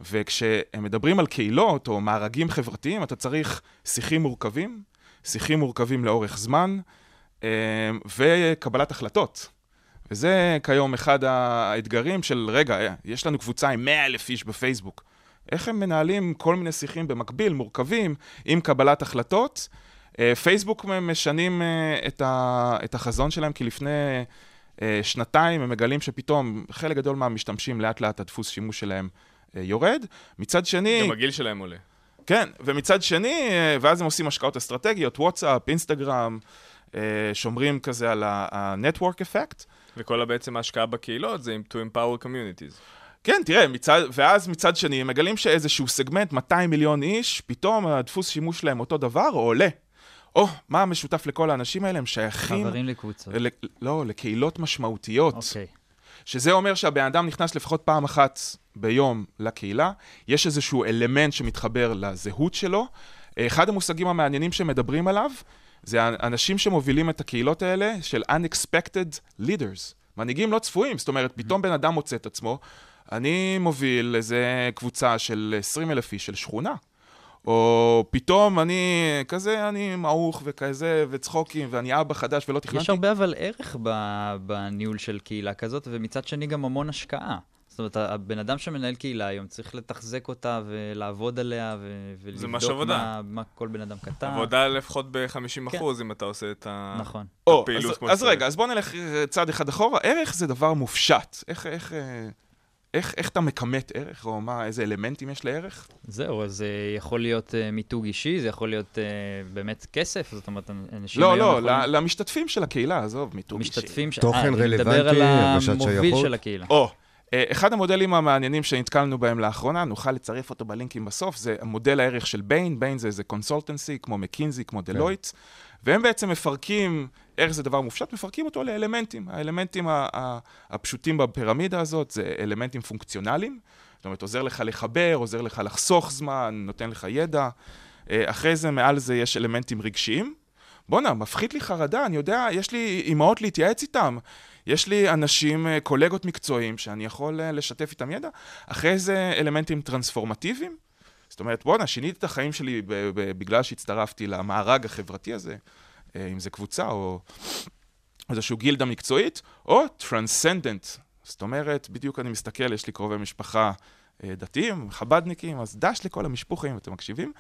וכשמדברים על קהילות או מארגים חברתיים, אתה צריך שיחים מורכבים, שיחים מורכבים לאורך זמן, אה, וקבלת החלטות. וזה כיום אחד האתגרים של, רגע, אה, יש לנו קבוצה עם 100 אלף איש בפייסבוק. איך הם מנהלים כל מיני שיחים במקביל, מורכבים, עם קבלת החלטות? אה, פייסבוק משנים אה, את, החזון שלהם, כי לפני שנתיים הם מגלים שפתאום חלק גדול מהמשתמשים, לאט לאט הדפוס שימוש שלהם יורד. מצד שני... גם הגיל שלהם עולה. כן, ומצד שני, ואז הם עושים השקעות אסטרטגיות, וואטסאפ, אינסטגרם, שומרים כזה על ה-network effect. וכל בעצם ההשקעה בקהילות זה עם to empower communities. כן, תראה, מצד, ואז מצד שני, הם מגלים שאיזשהו סגמנט, 200 מיליון איש, פתאום הדפוס שימוש שלהם אותו דבר או עולה. או, מה המשותף לכל האנשים האלה? הם שייכים... חברים לקבוצות. ל, לא, לקהילות משמעותיות. אוקיי. שזה אומר שהבן אדם נכנס לפחות פעם אחת ביום לקהילה, יש איזשהו אלמנט שמתחבר לזהות שלו. אחד המושגים המעניינים שמדברים עליו, זה האנשים שמובילים את הקהילות האלה של unexpected leaders. מנהיגים לא צפויים, זאת אומרת, פתאום בן אדם מוצא את עצמו, אני מוביל איזה קבוצה של 20 אלף איש של שכונה. או פתאום אני כזה, אני מעוך וכזה, וצחוקים, ואני אבא חדש ולא תכננתי. יש הרבה אבל ערך בניהול של קהילה כזאת, ומצד שני גם המון השקעה. זאת אומרת, הבן אדם שמנהל קהילה היום צריך לתחזק אותה ולעבוד עליה ו- ולבדוק. מה, מה כל בן אדם כתב. עבודה לפחות ב-50% כן. אם אתה עושה את ה- נכון. או, הפעילות אז, כמו אז. רגע, אז בוא נלך אה, צעד אחד אחורה. ערך זה דבר מופשט. איך, איך, אה, איך, איך אתה מכמת ערך, או מה, איזה אלמנטים יש לערך? זהו, אז זה יכול להיות אה, מיתוג אישי, זה יכול להיות אה, באמת כסף, זאת אומרת, אנשים לא, לא, יכולים... למשתתפים של הקהילה, עזוב, מיתוג אישי. משתתפים ש... תוכן אה, אני מדבר רלוונטי, על הרגשת המוביל שייכות. של הקהילה. או, אה, אחד המודלים המעניינים שנתקלנו בהם לאחרונה, נוכל לצרף אותו בלינקים בסוף, זה מודל הערך של ביין, ביין זה איזה consultancy, כמו מקינזי, כמו דלויט, והם בעצם מפרקים, ערך זה דבר מופשט, מפרקים אותו לאלמנטים. האלמנטים הפשוטים בפירמידה הזאת זה אלמנטים פונקציונליים, זאת אומרת, עוזר לך לחבר, עוזר לך לחסוך זמן, נותן לך ידע. אה, אחרי זה, מעל זה יש אלמנטים רגשיים. בואנה, מפחית לי חרדה, אני יודע, יש לי אימהות להתייעץ איתם. יש לי אנשים, אה, קולגות מקצועיים, שאני יכול אה, לשתף איתם ידע. אחרי זה אלמנטים טרנספורמטיביים. זאת אומרת, בואנה, שיניתי את החיים שלי בגלל שהצטרפתי למארג החברתי הזה, אה, אם זה קבוצה או איזשהו גילדה מקצועית, או transcendent. זאת אומרת, בדיוק אני מסתכל, יש לי קרובי משפחה דתיים, חבדניקים, אז דש לכל המשפוחים, אתם מקשיבים.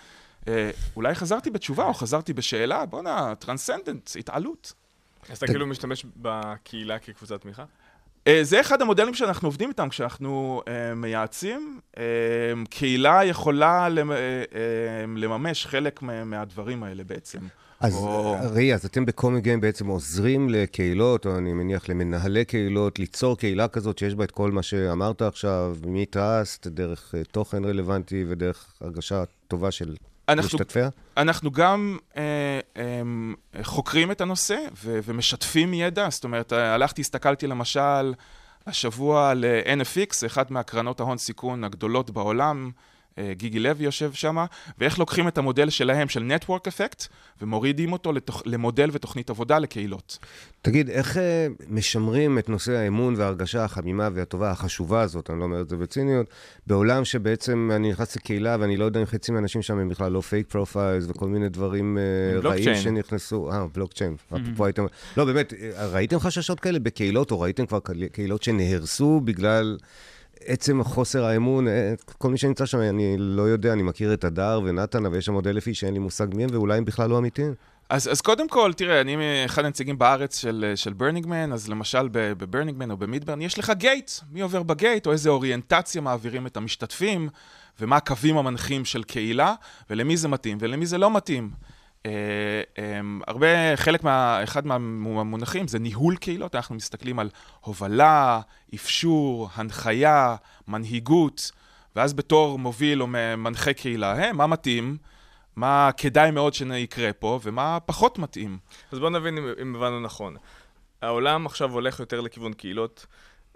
אולי חזרתי בתשובה או חזרתי בשאלה, בואנה, transcendent, התעלות. אז אתה כאילו משתמש בקהילה כקבוצת תמיכה? אה, זה אחד המודלים שאנחנו עובדים איתם כשאנחנו אה, מייעצים. אה, קהילה יכולה למ- לממש חלק מה- מהדברים האלה בעצם. אז או- ראי, אז אתם בקומי גיים בעצם עוזרים לקהילות, או אני מניח למנהלי קהילות, ליצור קהילה כזאת שיש בה את כל מה שאמרת עכשיו, מטראסט, דרך תוכן רלוונטי ודרך הרגשה טובה של אנחנו-? אנחנו גם אה, אה, חוקרים את הנושא ו- ומשתפים ידע, זאת אומרת, אה, הלכתי, הסתכלתי למשל השבוע ל-NFX, אחת מהקרנות ההון סיכון הגדולות בעולם, גיגי לוי יושב שם, ואיך לוקחים את המודל שלהם, של Network Effect, ומורידים אותו לתוכ... למודל ותוכנית עבודה לקהילות. תגיד, איך אה, משמרים את נושא האמון וההרגשה החמימה והטובה החשובה הזאת, אני לא אומר את זה בציניות, בעולם שבעצם אני נכנס לקהילה ואני לא יודע אם חצי מהאנשים שם הם בכלל לא fake profiles וכל מיני דברים אה, רעים. שנכנסו. אה, בלוקצ'יין. אפרופו הייתם... לא, באמת, אה, ראיתם חששות כאלה בקהילות, או ראיתם כבר קהיל- קהילות שנהרסו בגלל... עצם חוסר האמון, אה, כל מי שנמצא שם, אני לא יודע, אני מכיר את הדר ונתן, אבל יש שם עוד אלף איש שאין לי מושג מי הם, ואולי הם בכלל לא אמיתיים. אז, אז קודם כל, תראה, אני אחד הנציגים בארץ של, של ברנינגמן, אז למשל בברנינגמן או במידברן, יש לך gate, מי עובר ב gate, או איזה אוריינטציה מעבירים את המשתתפים, ומה הקווים המנחים של קהילה, ולמי זה מתאים ולמי זה לא מתאים. אה, אה, הרבה, חלק מה, אחד מהמונחים זה ניהול קהילות, אנחנו מסתכלים על הובלה, אפשור, הנחיה, מנהיגות, ואז בתור מוביל או מנחה קהילה, hey, מה מתאים? מה כדאי מאוד שיקרה פה, ומה פחות מתאים. אז בואו נבין אם, אם הבנו נכון. העולם עכשיו הולך יותר לכיוון קהילות.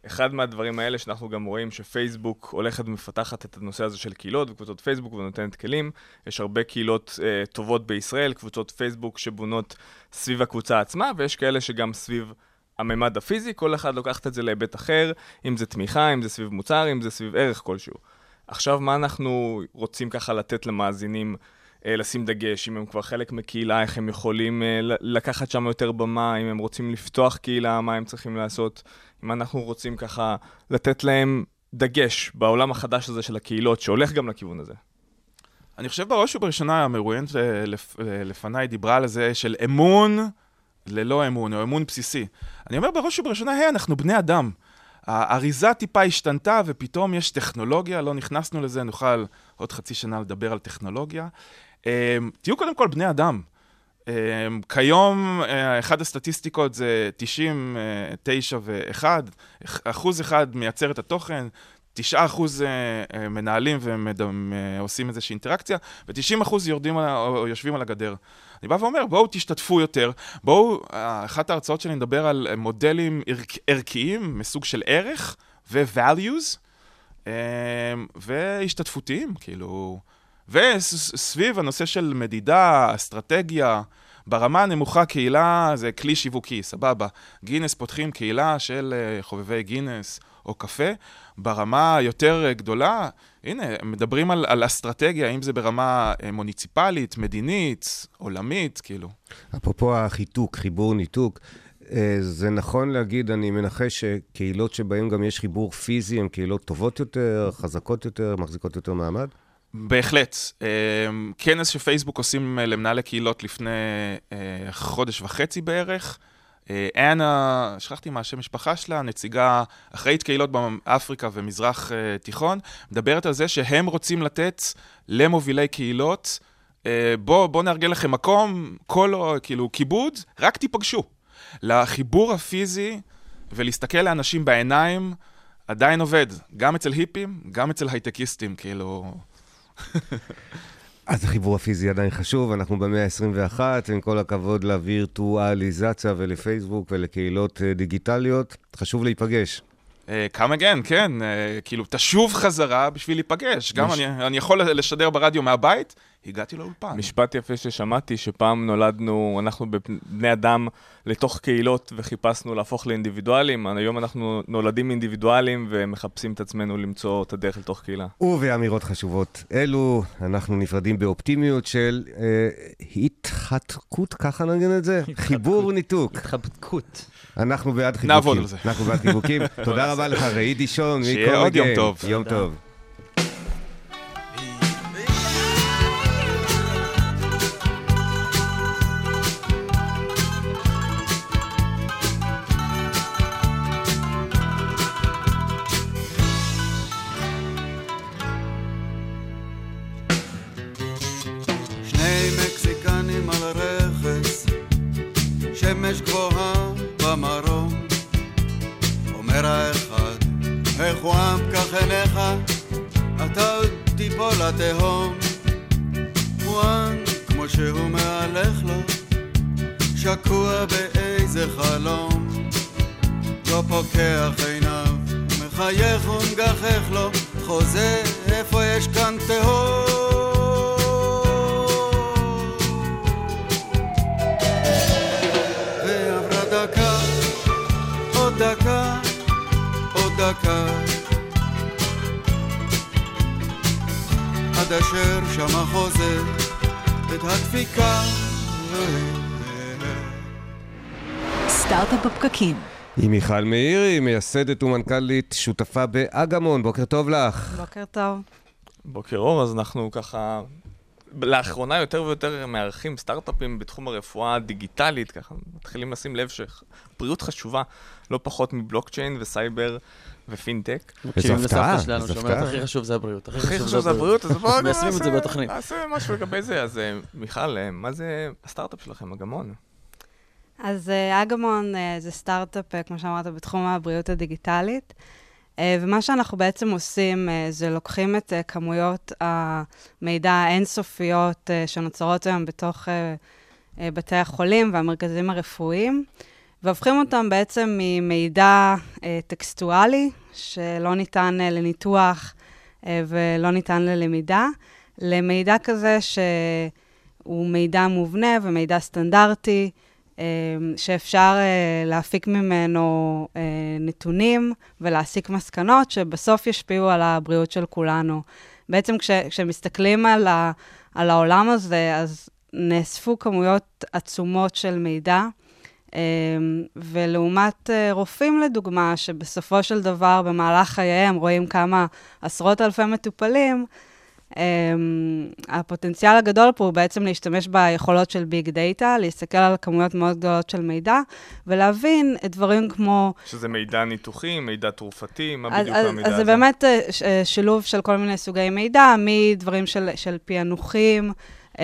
אחד מהדברים האלה שאנחנו גם רואים שפייסבוק הולכת ומפתחת את הנושא הזה של קהילות וקבוצות פייסבוק ונותנת כלים. יש הרבה קהילות אה, טובות בישראל, קבוצות פייסבוק שבונות סביב הקבוצה עצמה, ויש כאלה שגם סביב הממד הפיזי, כל אחד לוקחת את זה להיבט אחר, אם זה תמיכה, אם זה סביב מוצר, אם זה סביב ערך כלשהו. עכשיו, מה אנחנו רוצים ככה לתת למאזינים לשים דגש, אם הם כבר חלק מקהילה, איך הם יכולים אה, לקחת שם יותר במה, אם הם רוצים לפתוח קהילה, מה הם צריכים לעשות, אם אנחנו רוצים ככה לתת להם דגש בעולם החדש הזה של הקהילות, שהולך גם לכיוון הזה. אני חושב בראש ובראשונה, המרואיינת אה, לפ- אה, לפניי דיברה על זה של אמון ללא אמון, או אמון בסיסי. אני אומר בראש ובראשונה, היי, אנחנו בני אדם. האריזה טיפה השתנתה, ופתאום יש טכנולוגיה, לא נכנסנו לזה, נוכל עוד חצי שנה לדבר על טכנולוגיה. אה, תהיו קודם כל בני אדם. אה, כיום, אה, אחת הסטטיסטיקות זה 99 ו-1, אחוז אחד מייצר את התוכן, 9 אחוז מנהלים ועושים איזושהי אינטראקציה, ו-90 אחוז יורדים על או יושבים על הגדר. אני בא ואומר, בואו תשתתפו יותר, בואו, אחת ההרצאות שלי נדבר על מודלים ערכ, ערכיים מסוג של ערך ו-values, והשתתפותיים, כאילו, וסביב הנושא של מדידה, אסטרטגיה, ברמה הנמוכה קהילה זה כלי שיווקי, סבבה. גינס פותחים קהילה של אה, חובבי גינס או קפה. ברמה היותר אה, גדולה, הנה, מדברים על, על אסטרטגיה, אם זה ברמה אה, מוניציפלית, מדינית, עולמית, כאילו. אפרופו החיתוק, חיבור, ניתוק, זה נכון להגיד, אני מנחש שקהילות שבהן גם יש חיבור פיזי הן קהילות טובות יותר, חזקות יותר, מחזיקות יותר מעמד? בהחלט. אה, כנס שפייסבוק עושים למנהלי קהילות לפני אה, חודש וחצי בערך. אה, אנה, שכחתי מה השם משפחה שלה, נציגה אחראית קהילות באפריקה ומזרח אה, תיכון, מדברת על זה שהם רוצים לתת למובילי קהילות, אה, בוא, בוא נארגן לכם מקום, כל, כאילו, כיבוד, רק תיפגשו. לחיבור הפיזי ולהסתכל לאנשים בעיניים עדיין עובד, גם אצל היפים, גם אצל הייטקיסטים, כאילו... אז החיבור הפיזי עדיין חשוב, אנחנו במאה ה-21, עם כל הכבוד לווירטואליזציה ולפייסבוק ולקהילות אה, דיגיטליות, חשוב להיפגש. כמה כן, כן, כאילו, תשוב חזרה בשביל להיפגש. גם אני, אני יכול לשדר ברדיו מהבית, הגעתי לאולפן. משפט יפה ששמעתי, שפעם נולדנו, אנחנו בני אדם לתוך קהילות וחיפשנו להפוך לאינדיבידואלים, היום אנחנו נולדים אינדיבידואלים ומחפשים את עצמנו למצוא את הדרך לתוך קהילה. ובאמירות חשובות אלו, אנחנו נפרדים באופטימיות של אה, התחתקות, ככה נגיד את זה? חיבור ניתוק. התחבקות. אנחנו בעד חיבוקים. נעבוד על זה. אנחנו בעד חיבוקים. תודה רבה לך, ראי דישון. שיהיה עוד יום טוב. יום טוב. מקסיקנים על שמש גבוהה במרום. אומר האחד, איך הוא עם כך עיניך, אתה עוד תיפול לתהום. הוא עם כמו שהוא מהלך לו, שקוע באיזה חלום. לא פוקח עיניו, מחייך ומגחך לו, חוזה איפה יש כאן תהום. דקה עד אשר שמע חוזה את הדפיקה סטארט-אפ בפקקים. עם מיכל מאירי, מייסדת ומנכ"לית, שותפה באגמון, בוקר טוב לך. בוקר טוב. בוקר אור, אז אנחנו ככה... לאחרונה יותר ויותר מארחים סטארט-אפים בתחום הרפואה הדיגיטלית, ככה מתחילים לשים לב שבריאות חשובה לא פחות מבלוקצ'יין וסייבר ופינטק. מקשיבים לסבתא שלנו שאומרת, הכי חשוב זה הבריאות. הכי חשוב זה הבריאות, אז בואו מיישמים את זה בתוכנית. נעשה משהו לגבי זה. אז אה, מיכל, אה, מה זה הסטארט-אפ שלכם, אגמון? אז אה, אגמון זה סטארט-אפ, כמו שאמרת, בתחום הבריאות הדיגיטלית. ומה שאנחנו בעצם עושים זה לוקחים את כמויות המידע האינסופיות שנוצרות היום בתוך בתי החולים והמרכזים הרפואיים, והופכים אותם בעצם ממידע טקסטואלי, שלא ניתן לניתוח ולא ניתן ללמידה, למידע כזה שהוא מידע מובנה ומידע סטנדרטי, שאפשר להפיק ממנו נתונים ולהסיק מסקנות שבסוף ישפיעו על הבריאות של כולנו. בעצם כש, כשמסתכלים על, ה, על העולם הזה, אז נאספו כמויות עצומות של מידע, ולעומת רופאים, לדוגמה, שבסופו של דבר במהלך חייהם רואים כמה עשרות אלפי מטופלים, Um, הפוטנציאל הגדול פה הוא בעצם להשתמש ביכולות של ביג דאטה, להסתכל על כמויות מאוד גדולות של מידע, ולהבין את דברים כמו... שזה מידע ניתוחי, מידע תרופתי, מה בדיוק אז, המידע אז הזה? זה באמת ש- שילוב של כל מיני סוגי מידע, מדברים של, של פענוחים uh,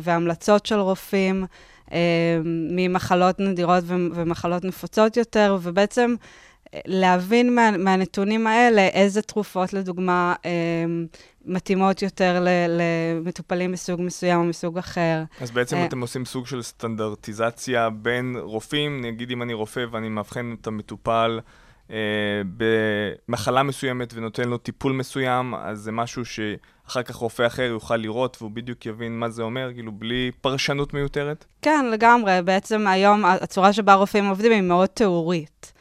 והמלצות של רופאים, ממחלות נדירות ומחלות נפוצות יותר, ובעצם להבין מה, מהנתונים האלה איזה תרופות, לדוגמה, מתאימות יותר למטופלים מסוג מסוים או מסוג אחר. אז בעצם אתם עושים סוג של סטנדרטיזציה בין רופאים, נגיד אם אני רופא ואני מאבחן את המטופל אה, במחלה מסוימת ונותן לו טיפול מסוים, אז זה משהו שאחר כך רופא אחר יוכל לראות והוא בדיוק יבין מה זה אומר, כאילו בלי פרשנות מיותרת? כן, לגמרי. בעצם היום הצורה שבה רופאים עובדים היא מאוד תיאורית.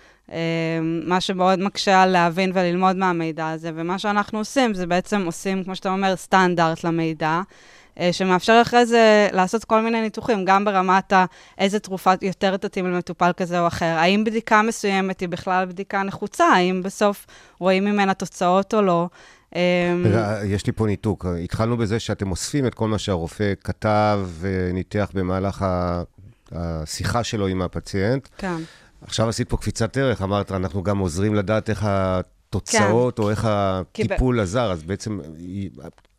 מה שמאוד מקשה על להבין וללמוד מהמידע הזה, ומה שאנחנו עושים זה בעצם עושים, כמו שאתה אומר, סטנדרט למידע. אה, שמאפשר אחרי זה לעשות כל מיני ניתוחים, גם ברמת איזה תרופה יותר תתאים למטופל כזה או אחר. האם בדיקה מסוימת היא בכלל בדיקה נחוצה? האם בסוף רואים ממנה תוצאות או לא? אמ, יש לי פה ניתוק. התחלנו בזה שאתם אוספים את כל מה שהרופא כתב וניתח במהלך השיחה שלו עם הפציינט. כן. עכשיו עשית פה קפיצת ערך, אמרת, אנחנו גם עוזרים לדעת איך התוצאות כן. או איך הטיפול עזר, אז בעצם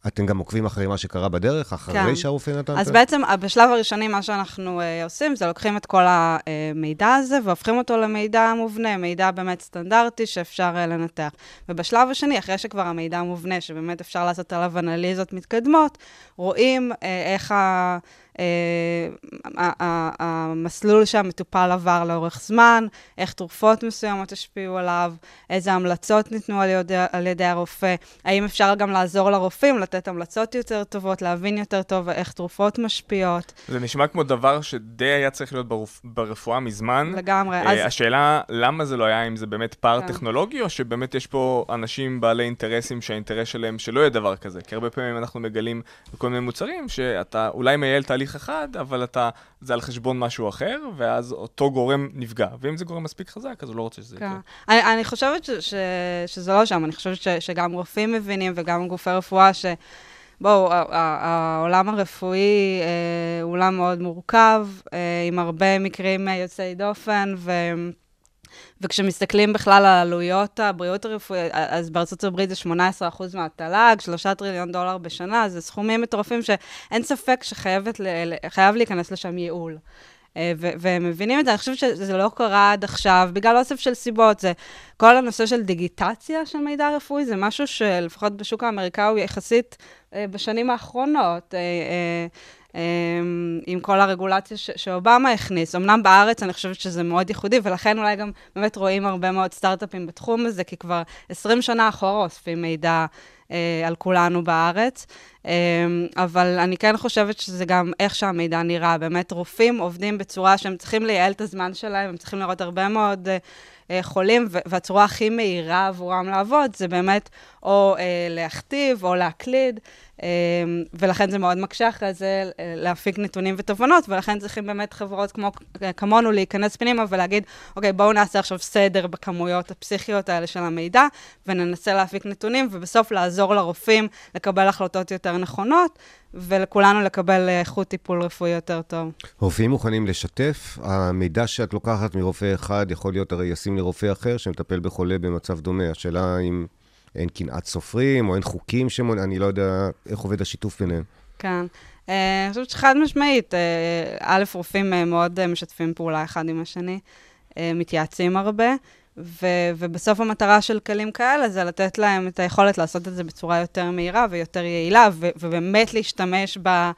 אתם גם עוקבים אחרי מה שקרה בדרך, אחרי כן. שהרופא נתן? אז בעצם, בשלב הראשוני, מה שאנחנו uh, עושים, זה לוקחים את כל המידע הזה והופכים אותו למידע מובנה, מידע באמת סטנדרטי שאפשר uh, לנתח. ובשלב השני, אחרי שכבר המידע מובנה, שבאמת אפשר לעשות עליו אנליזות מתקדמות, רואים uh, איך ה... אה, המסלול שהמטופל עבר לאורך זמן, איך תרופות מסוימות השפיעו עליו, איזה המלצות ניתנו על ידי, על ידי הרופא, האם אפשר גם לעזור לרופאים, לתת המלצות יותר טובות, להבין יותר טוב איך תרופות משפיעות. זה נשמע כמו דבר שדי היה צריך להיות ברופ... ברפואה מזמן. לגמרי. Uh, אז... השאלה, למה זה לא היה, אם זה באמת פער כן. טכנולוגי, או שבאמת יש פה אנשים בעלי אינטרסים שהאינטרס שלהם שלא יהיה דבר כזה? כי הרבה פעמים אנחנו מגלים בכל מיני מוצרים שאתה אולי מייעל תהליך תהליך אחד, אבל אתה, זה על חשבון משהו אחר, ואז אותו גורם נפגע. ואם זה גורם מספיק חזק, אז הוא לא רוצה שזה יקרה. כן. אני, אני חושבת ש, ש, שזה לא שם, אני חושבת ש, שגם רופאים מבינים וגם גופי רפואה, ש... בואו, העולם הרפואי אה, הוא עולם מאוד מורכב, אה, עם הרבה מקרים יוצאי דופן, ו... וכשמסתכלים בכלל על עלויות הבריאות הרפואית, אז בארצות הברית זה 18% מהתל"ג, 3 טריליון דולר בשנה, זה סכומים מטורפים שאין ספק שחייב להיכנס לשם ייעול. אה, והם מבינים את זה, אני חושבת שזה לא קרה עד עכשיו, בגלל אוסף של סיבות. זה כל הנושא של דיגיטציה של מידע רפואי, זה משהו שלפחות בשוק האמריקאי הוא יחסית אה, בשנים האחרונות. אמ, עם כל הרגולציה שאובמה הכניס. אמנם בארץ אני חושבת שזה מאוד ייחודי, ולכן אולי גם באמת רואים הרבה מאוד סטארט-אפים בתחום הזה, כי כבר 20 שנה אחורה אוספים מידע אה, על כולנו בארץ. אה, אבל אני כן חושבת שזה גם איך שהמידע נראה. באמת, רופאים עובדים בצורה שהם צריכים לייעל את הזמן שלהם, הם צריכים לראות הרבה מאוד... אה, אה חולים, והצורה הכי מהירה עבורם לעבוד זה באמת או אה, להכתיב או להקליד. אמ, ולכן זה מאוד מקשה אחרי זה אה, להפיק נתונים ותובנות, ולכן צריכים באמת חברות כמו, כמונו להיכנס פנימה ולהגיד, אוקיי, בואו נעשה עכשיו סדר בכמויות הפסיכיות האלה של המידע, וננסה להפיק נתונים, ובסוף לעזור לרופאים לקבל החלטות יותר נכונות, ולכולנו לקבל אה, איכות טיפול רפואי יותר טוב. רופאים מוכנים לשתף? המידע שאת לוקחת מרופא אחד יכול להיות הרי ישים לרופא אחר שמטפל בחולה במצב דומה. השאלה אם... אין קנאת סופרים, או אין חוקים שמונעים, אני לא יודע איך עובד השיתוף ביניהם. כן. אה, אני חושבת שחד משמעית, אה, א', רופאים אה, מאוד משתפים פעולה אחד עם השני, מתייעצים הרבה, ו- ובסוף המטרה של כלים כאלה זה לתת להם את היכולת לעשות את זה בצורה יותר מהירה ויותר יעילה, ו- ובאמת להשתמש ב-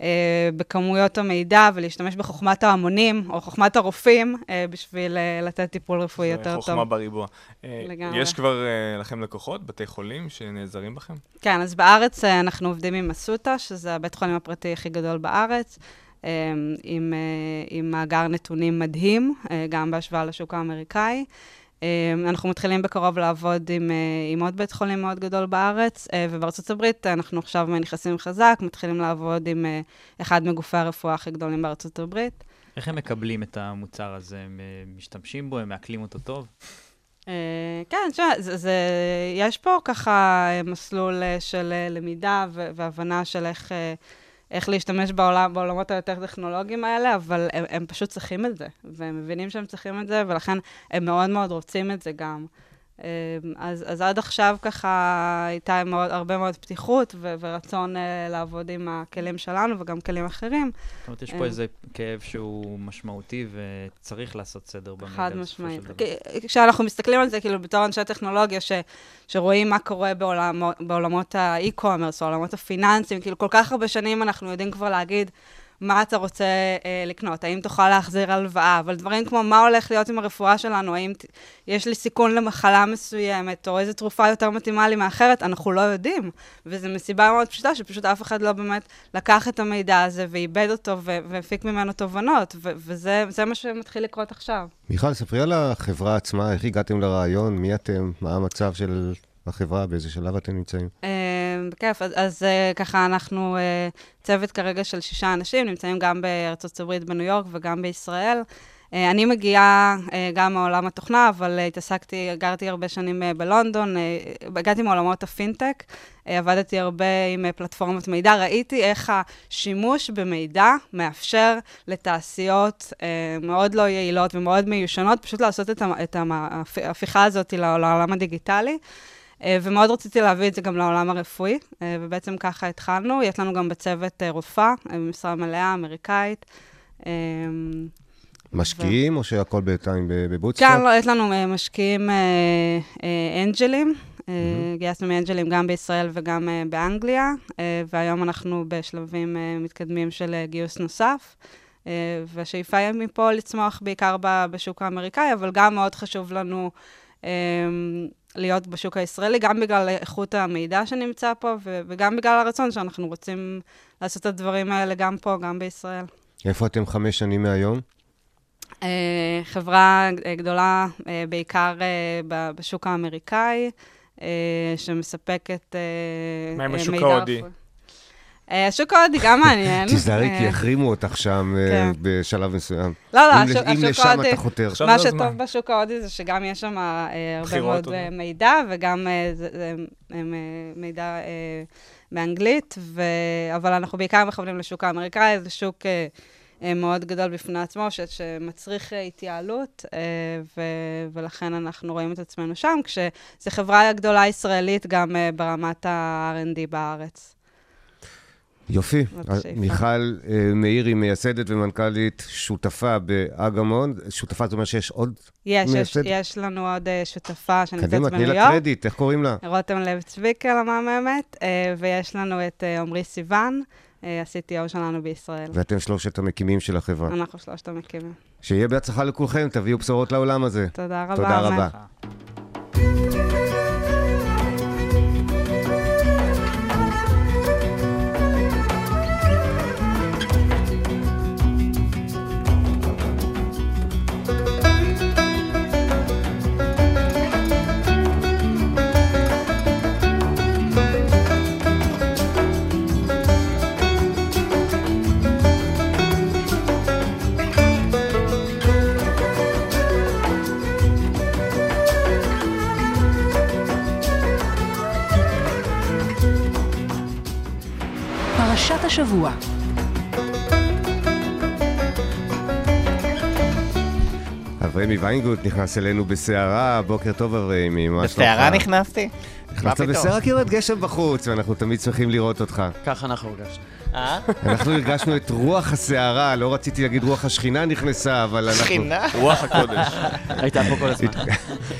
אה, בכמויות המידע ולהשתמש בחוכמת ההמונים, או חוכמת הרופאים, אה, בשביל אה, לתת טיפול רפואי יותר טוב. חוכמה בריבוע. לגמרי. יש כבר לכם לקוחות, בתי חולים, שנעזרים בכם? כן, אז בארץ אנחנו עובדים עם אסותא, שזה הבית חולים הפרטי הכי גדול בארץ. עם, עם מאגר נתונים מדהים, גם בהשוואה לשוק האמריקאי. אמ, אנחנו מתחילים בקרוב לעבוד עם, אה, עם עוד בית חולים מאוד גדול בארץ, אה, ובארצות הברית אנחנו עכשיו נכנסים חזק, מתחילים לעבוד עם אה, אחד מגופי הרפואה הכי גדולים בארצות הברית. איך הם מקבלים את המוצר הזה? הם משתמשים בו? הם מעכלים אותו טוב? כן, תשמע, יש פה ככה מסלול של למידה והבנה של איך... איך להשתמש בעולם, בעולמות היותר טכנולוגיים האלה, אבל הם, הם פשוט צריכים את זה, והם מבינים שהם צריכים את זה, ולכן הם מאוד מאוד רוצים את זה גם. אמ, אז, אז עד עכשיו ככה הייתה מאוד, הרבה מאוד פתיחות ו- ורצון uh, לעבוד עם הכלים שלנו וגם כלים אחרים. זאת אומרת, יש פה um, איזה כאב שהוא משמעותי וצריך לעשות סדר במידע. חד משמעית. כשאנחנו מסתכלים על זה, כאילו, בתור אנשי טכנולוגיה, ש- שרואים מה קורה בעולמות, בעולמות האי-קומרס, עולמות הפיננסיים, כאילו, כל כך הרבה שנים אנחנו יודעים כבר להגיד, מה אתה רוצה אה, לקנות, האם תוכל להחזיר הלוואה, אבל דברים כמו מה הולך להיות עם הרפואה שלנו, האם ת- יש לי סיכון למחלה מסוימת, או איזו תרופה יותר מתאימה לי מאחרת, אנחנו לא יודעים. וזו מסיבה מאוד פשוטה, שפשוט אף אחד לא באמת לקח את המידע הזה ועיבד אותו ו- והפיק ממנו תובנות, ו- וזה זה מה שמתחיל לקרות עכשיו. מיכל, ספרי על החברה עצמה, איך הגעתם לרעיון, מי אתם, מה המצב של החברה, באיזה שלב אתם נמצאים? אה, בכיף, אז, אז אה, ככה אנחנו אה, צוות כרגע של שישה אנשים, נמצאים גם בארצות הברית, בניו יורק וגם בישראל. אני מגיעה גם מעולם התוכנה, אבל התעסקתי, גרתי הרבה שנים בלונדון, הגעתי מעולמות הפינטק, עבדתי הרבה עם פלטפורמות מידע, ראיתי איך השימוש במידע מאפשר לתעשיות מאוד לא יעילות ומאוד מיושנות, פשוט לעשות את ההפיכה הזאת לעולם הדיגיטלי. אה, ומאוד רציתי להביא את זה גם לעולם הרפואי, אה, ובעצם ככה התחלנו. יש לנו גם בצוות אה, רופאה, אה, במשרה מלאה, אמריקאית. משקיעים, או שהכל בינתיים בבוטסטאפ? כן, לא, יש לנו משקיעים אנג'לים. גייסנו מאנג'לים גם בישראל וגם באנגליה, והיום אנחנו בשלבים מתקדמים של גיוס נוסף. והשאיפה היא מפה לצמוח בעיקר בשוק האמריקאי, אבל גם מאוד חשוב לנו להיות בשוק הישראלי, גם בגלל איכות המידע שנמצא פה, ו- וגם בגלל הרצון שאנחנו רוצים לעשות את הדברים האלה גם פה, גם בישראל. איפה אתם חמש שנים מהיום? אה, חברה אה, גדולה, אה, בעיקר בשוק האמריקאי, שמספקת אה, מה עם השוק מידע ההודי? אה, השוק ההודי גם מעניין. תיזהרי, אה, כי יחרימו אותך שם אה, כן. בשלב מסוים. לא, לא, אם השוק- לש- אם לשם ההודי- אתה חותר. מה. שטוב בשוק ההודי זה שגם יש שם הרבה מאוד. אה, מידע, וגם מידע באנגלית. אבל אנחנו בעיקר מכוונים לשוק האמריקאי, זה שוק מאוד גדול בפני עצמו, ש... שמצריך התייעלות, ו... ולכן אנחנו רואים את עצמנו שם, כשזו חברה גדולה ישראלית גם ברמת ה-R&D בארץ. יופי. השאיפה. מיכל אה, מאירי, מייסדת ומנכ"לית, שותפה באגמון. שותפה, זאת אומרת שיש עוד יש, יש, מייסד? יש לנו עוד אה, שותפה שנמצאת קדימה, תני בניו לה יורק. קרדיט, איך קוראים לה? רותם לב צביקל המהממת, אה, ויש לנו את אה, עמרי סיוון, אה, ה-CTO שלנו בישראל. ואתם שלושת המקימים של החברה. אנחנו שלושת המקימים. שיהיה בהצלחה לכולכם, תביאו בשורות לעולם הזה. תודה רבה. תודה. רבה. השבוע. אברמי ויינגוט נכנס אלינו בסערה, בוקר טוב אברמי, מה שלומך? בסערה נכנסתי? נכנסת? בסערה כי יורד גשם בחוץ, ואנחנו תמיד שמחים לראות אותך. ככה אנחנו הרגשנו. אה? אנחנו הרגשנו את רוח הסערה, לא רציתי להגיד רוח השכינה נכנסה, אבל אנחנו... שכינה? רוח הקודש. הייתה פה כל הזמן.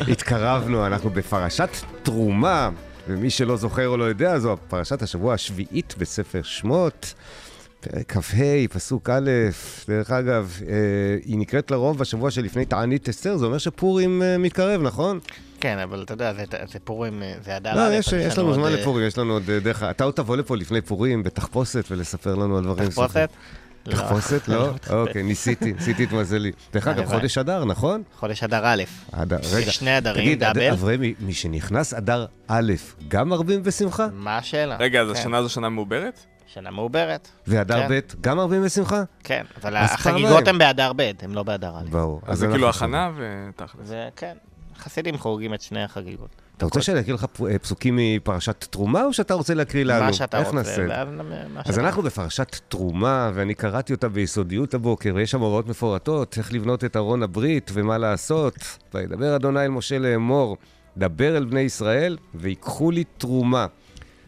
התקרבנו, אנחנו בפרשת תרומה, ומי שלא זוכר או לא יודע, זו פרשת השבוע השביעית בספר שמות. פרק כ"ה, פסוק א', דרך אגב, אה, היא נקראת לרוב בשבוע שלפני תענית אסתר, זה אומר שפורים אה, מתקרב, נכון? כן, אבל אתה יודע, זה- זה פורים, אה, זה הדר לא, א', יש, אז יש לנו עוד, זמן אה, לפורים, יש לנו עוד דרך... אתה עוד תבוא לפה לפני פורים בתחפושת ולספר לנו על דברים. תחפושת? לא. תחפושת? לא לא? מתחפש. אוקיי, ניסיתי, ניסיתי את מזלי. דרך אגב, הלוואי. חודש אדר, נכון? חודש אדר א'. אדר, רגע. יש שני אדרים, תגיד, אד- דאבל. אברמי, משנכנס אדר א', גם מרבים בשמחה? מה השאלה? רגע, אז כן. השנה זו שנה מעוברת? שנה מעוברת. ואדר כן. ב', גם מרבים בשמחה? כן, אבל החגיגות. הן באדר ב', הן לא באדר א'. ברור. אז זה כאילו. הכנה ותכל'ס. זה, כן. חסידים חוגגים את שני החגיגות. אתה רוצה שאני אקריא לך אה, פסוקים מפרשת תרומה, או שאתה רוצה להקריא לנו? מה שאתה איך רוצה. אז אנחנו בפרשת תרומה, ואני קראתי אותה ביסודיות הבוקר, ויש שם הוראות מפורטות, איך לבנות את ארון הברית ומה לעשות. וידבר אדוני אל משה לאמור, דבר אל בני ישראל, ויקחו לי תרומה.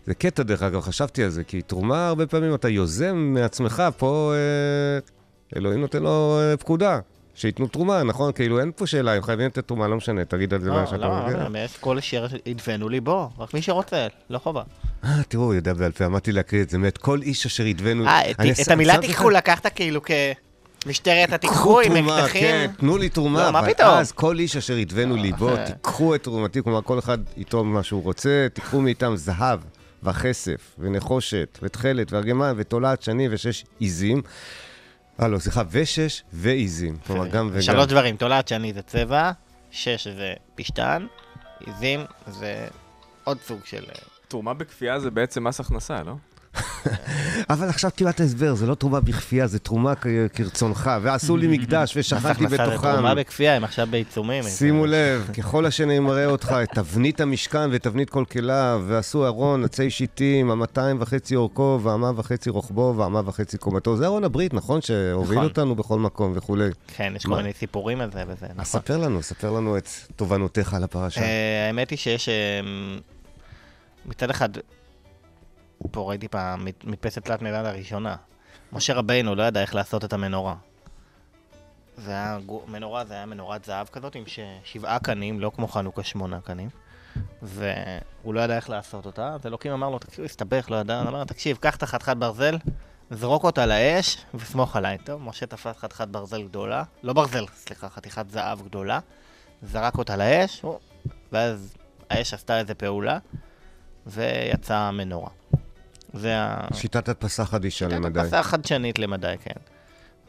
זה קטע, דרך אגב, חשבתי על זה, כי תרומה, הרבה פעמים אתה יוזם מעצמך, פה אה, אלוהים נותן לו אה, פקודה, שייתנו תרומה, נכון? כאילו, אין פה שאלה, הם חייבים לתת תרומה, לא משנה, תגיד על זה מה לא, שאתה לא, מבין. לא, יש כל שיר ידבנו ליבו, רק מי שרוצה, לא חובה. אה, תראו, הוא יודע בעל פה, אמרתי להקריא את זה, מאת כל איש אשר ידבנו... אה, את- המילה תיקחו לקחת כאילו כמשטרת התיקחו עם אקדחים. כן, תנו לי תרומה, לא, מה פתאום? אז כל איש אשר ידבנו ליבו, אה. תיקחו את תרומתי, כלומר כל אחד יתרום מה שהוא רוצה, תיקחו מאיתם זהב וכסף ונחושת ותכלת וארגמן ותולעת שני ושש עיזים. אה, לא, סליחה, ושש ועיזים. כלומר, גם וגם. שלוש דברים, תולעת שני זה צבע, שש זה פשטן, עיזים זה עוד סוג של... אה, תרומה בכפייה זה בעצם מס הכנסה, לא? אבל עכשיו קיבלת הסבר, זה לא תרומה בכפייה, זה תרומה כרצונך, ועשו לי מקדש ושכנתי מס הכנסה זה בתוכם. תרומה בכפייה, הם עכשיו בעיצומים. שימו לב, ככל אשר אני מראה אותך, את תבנית המשכן ואת תבנית כל כליו, ועשו ארון עצי שיטים, המאתיים וחצי אורכו, והאמה וחצי רוחבו, והאמה וחצי קומתו. זה ארון הברית, נכון? שהוביל נכון. אותנו בכל מקום וכולי. כן, יש כל? מיני סיפורים על זה וזה, אז נכון. ספר לנו, ספר לנו את תובנותיך על הפרשה. אה, האמת היא שיש... אה, מצד אחד, פה ראיתי פעם מד- מדפסת תלת מימד הראשונה. משה רבינו לא ידע איך לעשות את המנורה. זה היה, מנורה זה היה מנורת זהב כזאת עם שבעה קנים, לא כמו חנוכה שמונה קנים. והוא לא ידע איך לעשות אותה, אז אלוקים אמר לו, תקשיב, הוא הסתבך, לא ידע, אמר, תקשיב, קח את החתיכת ברזל, זרוק אותה לאש וסמוך עליי. טוב, משה תפס חתיכת ברזל גדולה, לא ברזל, סליחה, חתיכת זהב גדולה, זרק אותה לאש, הוא- ואז האש עשתה איזה פעולה, ויצאה מנורה. זה ה... שיטת הדפסה חדישה למדי. הדפסה חדשנית למדי, כן.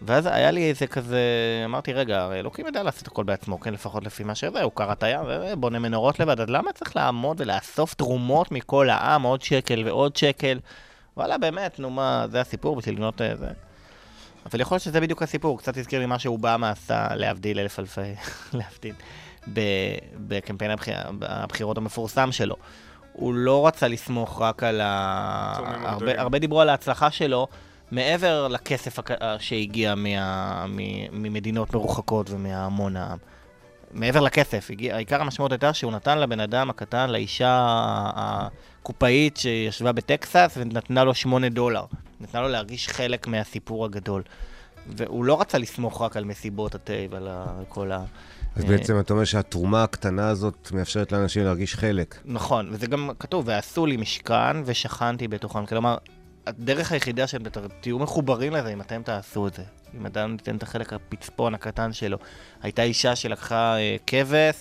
ואז היה לי איזה כזה, אמרתי, רגע, הרי אלוקים יודע לעשות הכל בעצמו, כן, לפחות לפי מה שזה, הוא קרא את הים ובונה מנורות לבד, אז למה צריך לעמוד ולאסוף תרומות מכל העם, עוד שקל ועוד שקל? וואלה, באמת, נו מה, זה הסיפור בשביל לבנות אה, זה. אבל יכול להיות שזה בדיוק הסיפור, קצת הזכיר לי מה שאובמה עשה, להבדיל אלף אלפי, להבדיל, בקמפיין הבחיר, הבחירות המפורסם שלו. הוא לא רצה לסמוך רק על ה... הרבה. הרבה דיברו על ההצלחה שלו, מעבר לכסף שהגיע מה... מ- ממדינות מרוחקות ומהמון העם. מעבר לכסף, הגיע, עיקר המשמעות הייתה שהוא נתן לבן אדם הקטן, לאישה הקופאית שישבה בטקסס ונתנה לו שמונה דולר. נתנה לו להרגיש חלק מהסיפור הגדול. והוא לא רצה לסמוך רק על מסיבות התה ועל ה- כל ה... אז אה, בעצם אתה אומר שהתרומה הקטנה הזאת מאפשרת לאנשים להרגיש חלק. נכון, וזה גם כתוב, ועשו לי משכן ושכנתי בתוכם. כלומר, הדרך היחידה שאתם תהיו מחוברים לזה, אם אתם תעשו את זה. אם אדם ייתן את החלק הפצפון הקטן שלו. הייתה אישה שלקחה אה, כבש,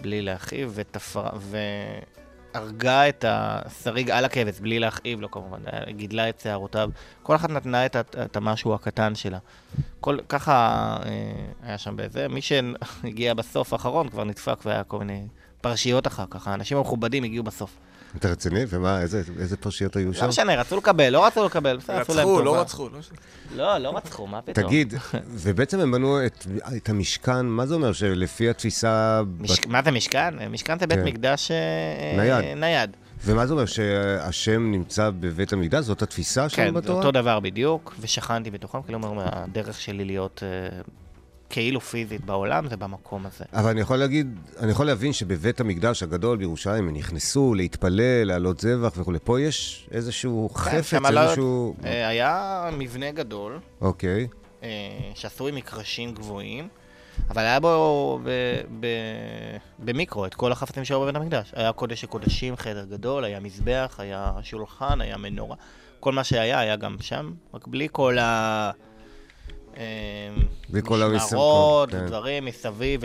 בלי להכאיב, ותפר... והרגה את השריג על הכבש, בלי להכאיב לו כמובן, אה, גידלה את שערותיו. כל אחת נתנה את, את המשהו הקטן שלה. כל, ככה אה, היה שם בזה. מי שהגיע בסוף האחרון כבר נדפק והיה כל מיני פרשיות אחר כך. האנשים המכובדים הגיעו בסוף. אתה רציני? ומה, איזה איזה פרשיות היו שם? לא משנה, רצו לקבל, לא רצו לקבל, בסדר, עשו להם רצחו, טובה. לא רצחו, לא ש- לא, לא רצחו, מה פתאום. תגיד, ובעצם הם בנו את, את המשכן, מה זה אומר? שלפי התפיסה... מש... מה זה משכן? משכן זה בית כן. מקדש אה, נייד. נייד. ומה זה אומר? שהשם נמצא בבית המקדש? זאת התפיסה שלנו כן, בתורה? אותו דבר בדיוק, ושכנתי בתוכם, כלומר, הדרך שלי להיות אה, כאילו פיזית בעולם זה במקום הזה. אבל אני יכול להגיד, אני יכול להבין שבבית המקדש הגדול בירושלים הם נכנסו להתפלל, להעלות זבח וכולי. פה יש איזשהו כן, חפץ, לא- איזשהו... אה, היה מבנה גדול, אוקיי. אה, שעשוי מקרשים גבוהים, אבל היה בו ב, ב, במיקרו את כל החפצים שהיו בבית המקדש. היה קודש הקודשים, חדר גדול, היה מזבח, היה שולחן, היה מנורה. כל מה שהיה היה גם שם, רק בלי כל ה... משמרות, כן. דברים מסביב,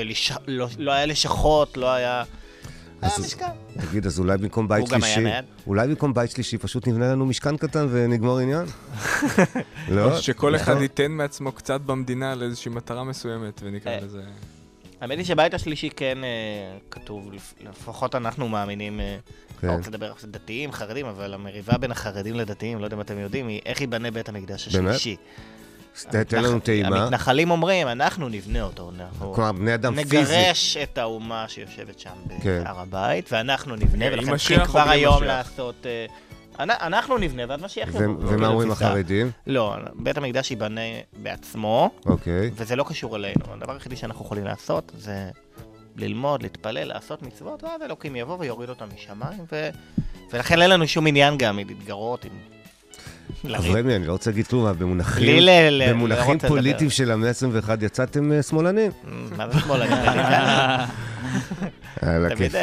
ולא לא היה לשכות, לא היה... היה אז- משכן. תגיד, אז אולי במקום בית שלישי? אולי במקום בית שלישי פשוט נבנה לנו משכן קטן ונגמור עניין? לא? שכל אחד נכון? ייתן מעצמו קצת במדינה לאיזושהי מטרה מסוימת, ונקרא אה, לזה... האמת היא שבית השלישי כן אה, כתוב, לפ- לפחות אנחנו מאמינים, אה, כן. לא רוצה לדבר על דתיים, חרדים, אבל המריבה בין החרדים לדתיים, לא יודע אם אתם יודעים, היא איך ייבנה בית המקדש באמת? אז תן לנו טעימה. המתנחלים אומרים, אנחנו נבנה אותו, אנחנו כלומר, בני אדם פיזית. נגרש את האומה שיושבת שם כן. בהר הבית, ואנחנו נבנה, עם ולכן צריכים כבר היום משיח? לעשות... אה, אנ- אנחנו נבנה, ואז משיח יבוא. ומה אומרים. החרדים? לא, בית המקדש ייבנה בעצמו, אוקיי. וזה לא קשור אלינו. הדבר היחידי שאנחנו יכולים לעשות זה ללמוד, להתפלל, לעשות מצוות, ואז אלוקים יבוא ויוריד אותם משמיים, ו... ולכן אין לנו שום עניין גם להתגרות עם... לריב. אברמי, אני לא רוצה להגיד כלום, אבל במונחים פוליטיים. של המאה ה-21 יצאתם אה, שמאלנים. מה זה שמאלנים? על הכיף.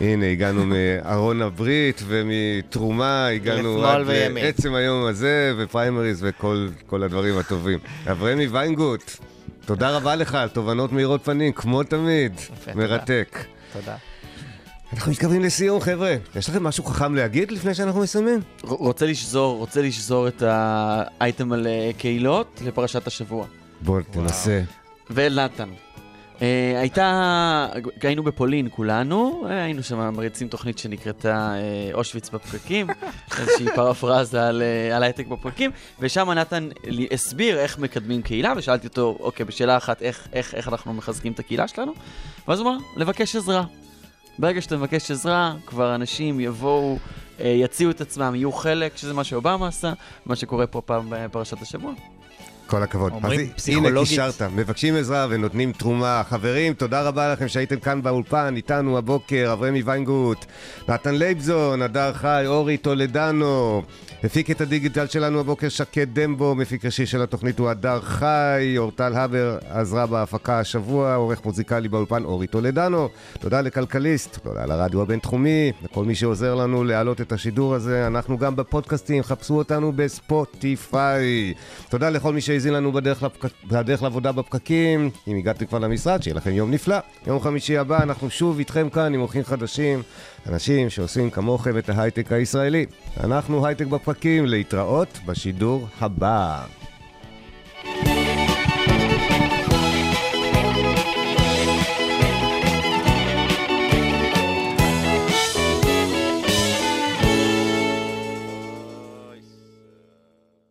הנה, הגענו מארון הברית ומתרומה, הגענו עד. לעצם היום הזה, ופריימריז וכל כל הדברים הטובים. אברמי ויינגוט, תודה רבה לך על תובנות מאירות פנים, כמו תמיד. מרתק. תודה. אנחנו מתקרבים לסיום, חבר'ה. יש לכם משהו חכם להגיד לפני שאנחנו מסיימים? רוצה לשזור, רוצה לשזור את האייטם על אה, קהילות לפרשת השבוע. בוא, תנסה. ונתן. אה, הייתה, היינו בפולין כולנו, אה, היינו שם מריצים תוכנית שנקראתה אה, אושוויץ בפקקים, איזושהי פרפרזה על, אה, על הייטק בפקקים, ושם נתן לי הסביר איך מקדמים קהילה, ושאלתי אותו, אוקיי, בשאלה אחת, איך, איך, איך אנחנו מחזקים את הקהילה שלנו? ואז הוא אמר, לבקש עזרה. ברגע שאתה מבקש עזרה, כבר אנשים יבואו, אה, יציעו את עצמם, יהיו חלק, שזה מה שאובמה עשה, מה שקורה פה פעם בפרשת השבוע. כל הכבוד. אומרים אז הנה, פסיכולוגית. קישרת, מבקשים עזרה ונותנים תרומה. חברים, תודה רבה לכם שהייתם כאן באולפן, איתנו הבוקר, אברמי ויינגוט, נתן לייבזון, הדר חי, אורי טולדנו. הפיק את הדיגיטל שלנו הבוקר שקד דמבו, מפיק ראשי של התוכנית הוא הדר חי, אורטל הבר עזרה בהפקה השבוע, עורך מוזיקלי באולפן אורי טולדנו. תודה לכלכליסט, תודה לרדיו הבינתחומי, לכל מי שעוזר לנו להעלות את השידור הזה. אנחנו גם בפודקאסטים, חפשו אותנו בספוטיפיי. תודה לכל מי שהאזין לנו בדרך, לפק... בדרך לעבודה בפקקים. אם הגעתם כבר למשרד, שיהיה לכם יום נפלא. יום חמישי הבא אנחנו שוב איתכם כאן עם אורחים חדשים, אנשים שעושים כמוכם את ההייטק הישראלי. אנחנו הייטק בפקקים, להתראות בשידור הבא.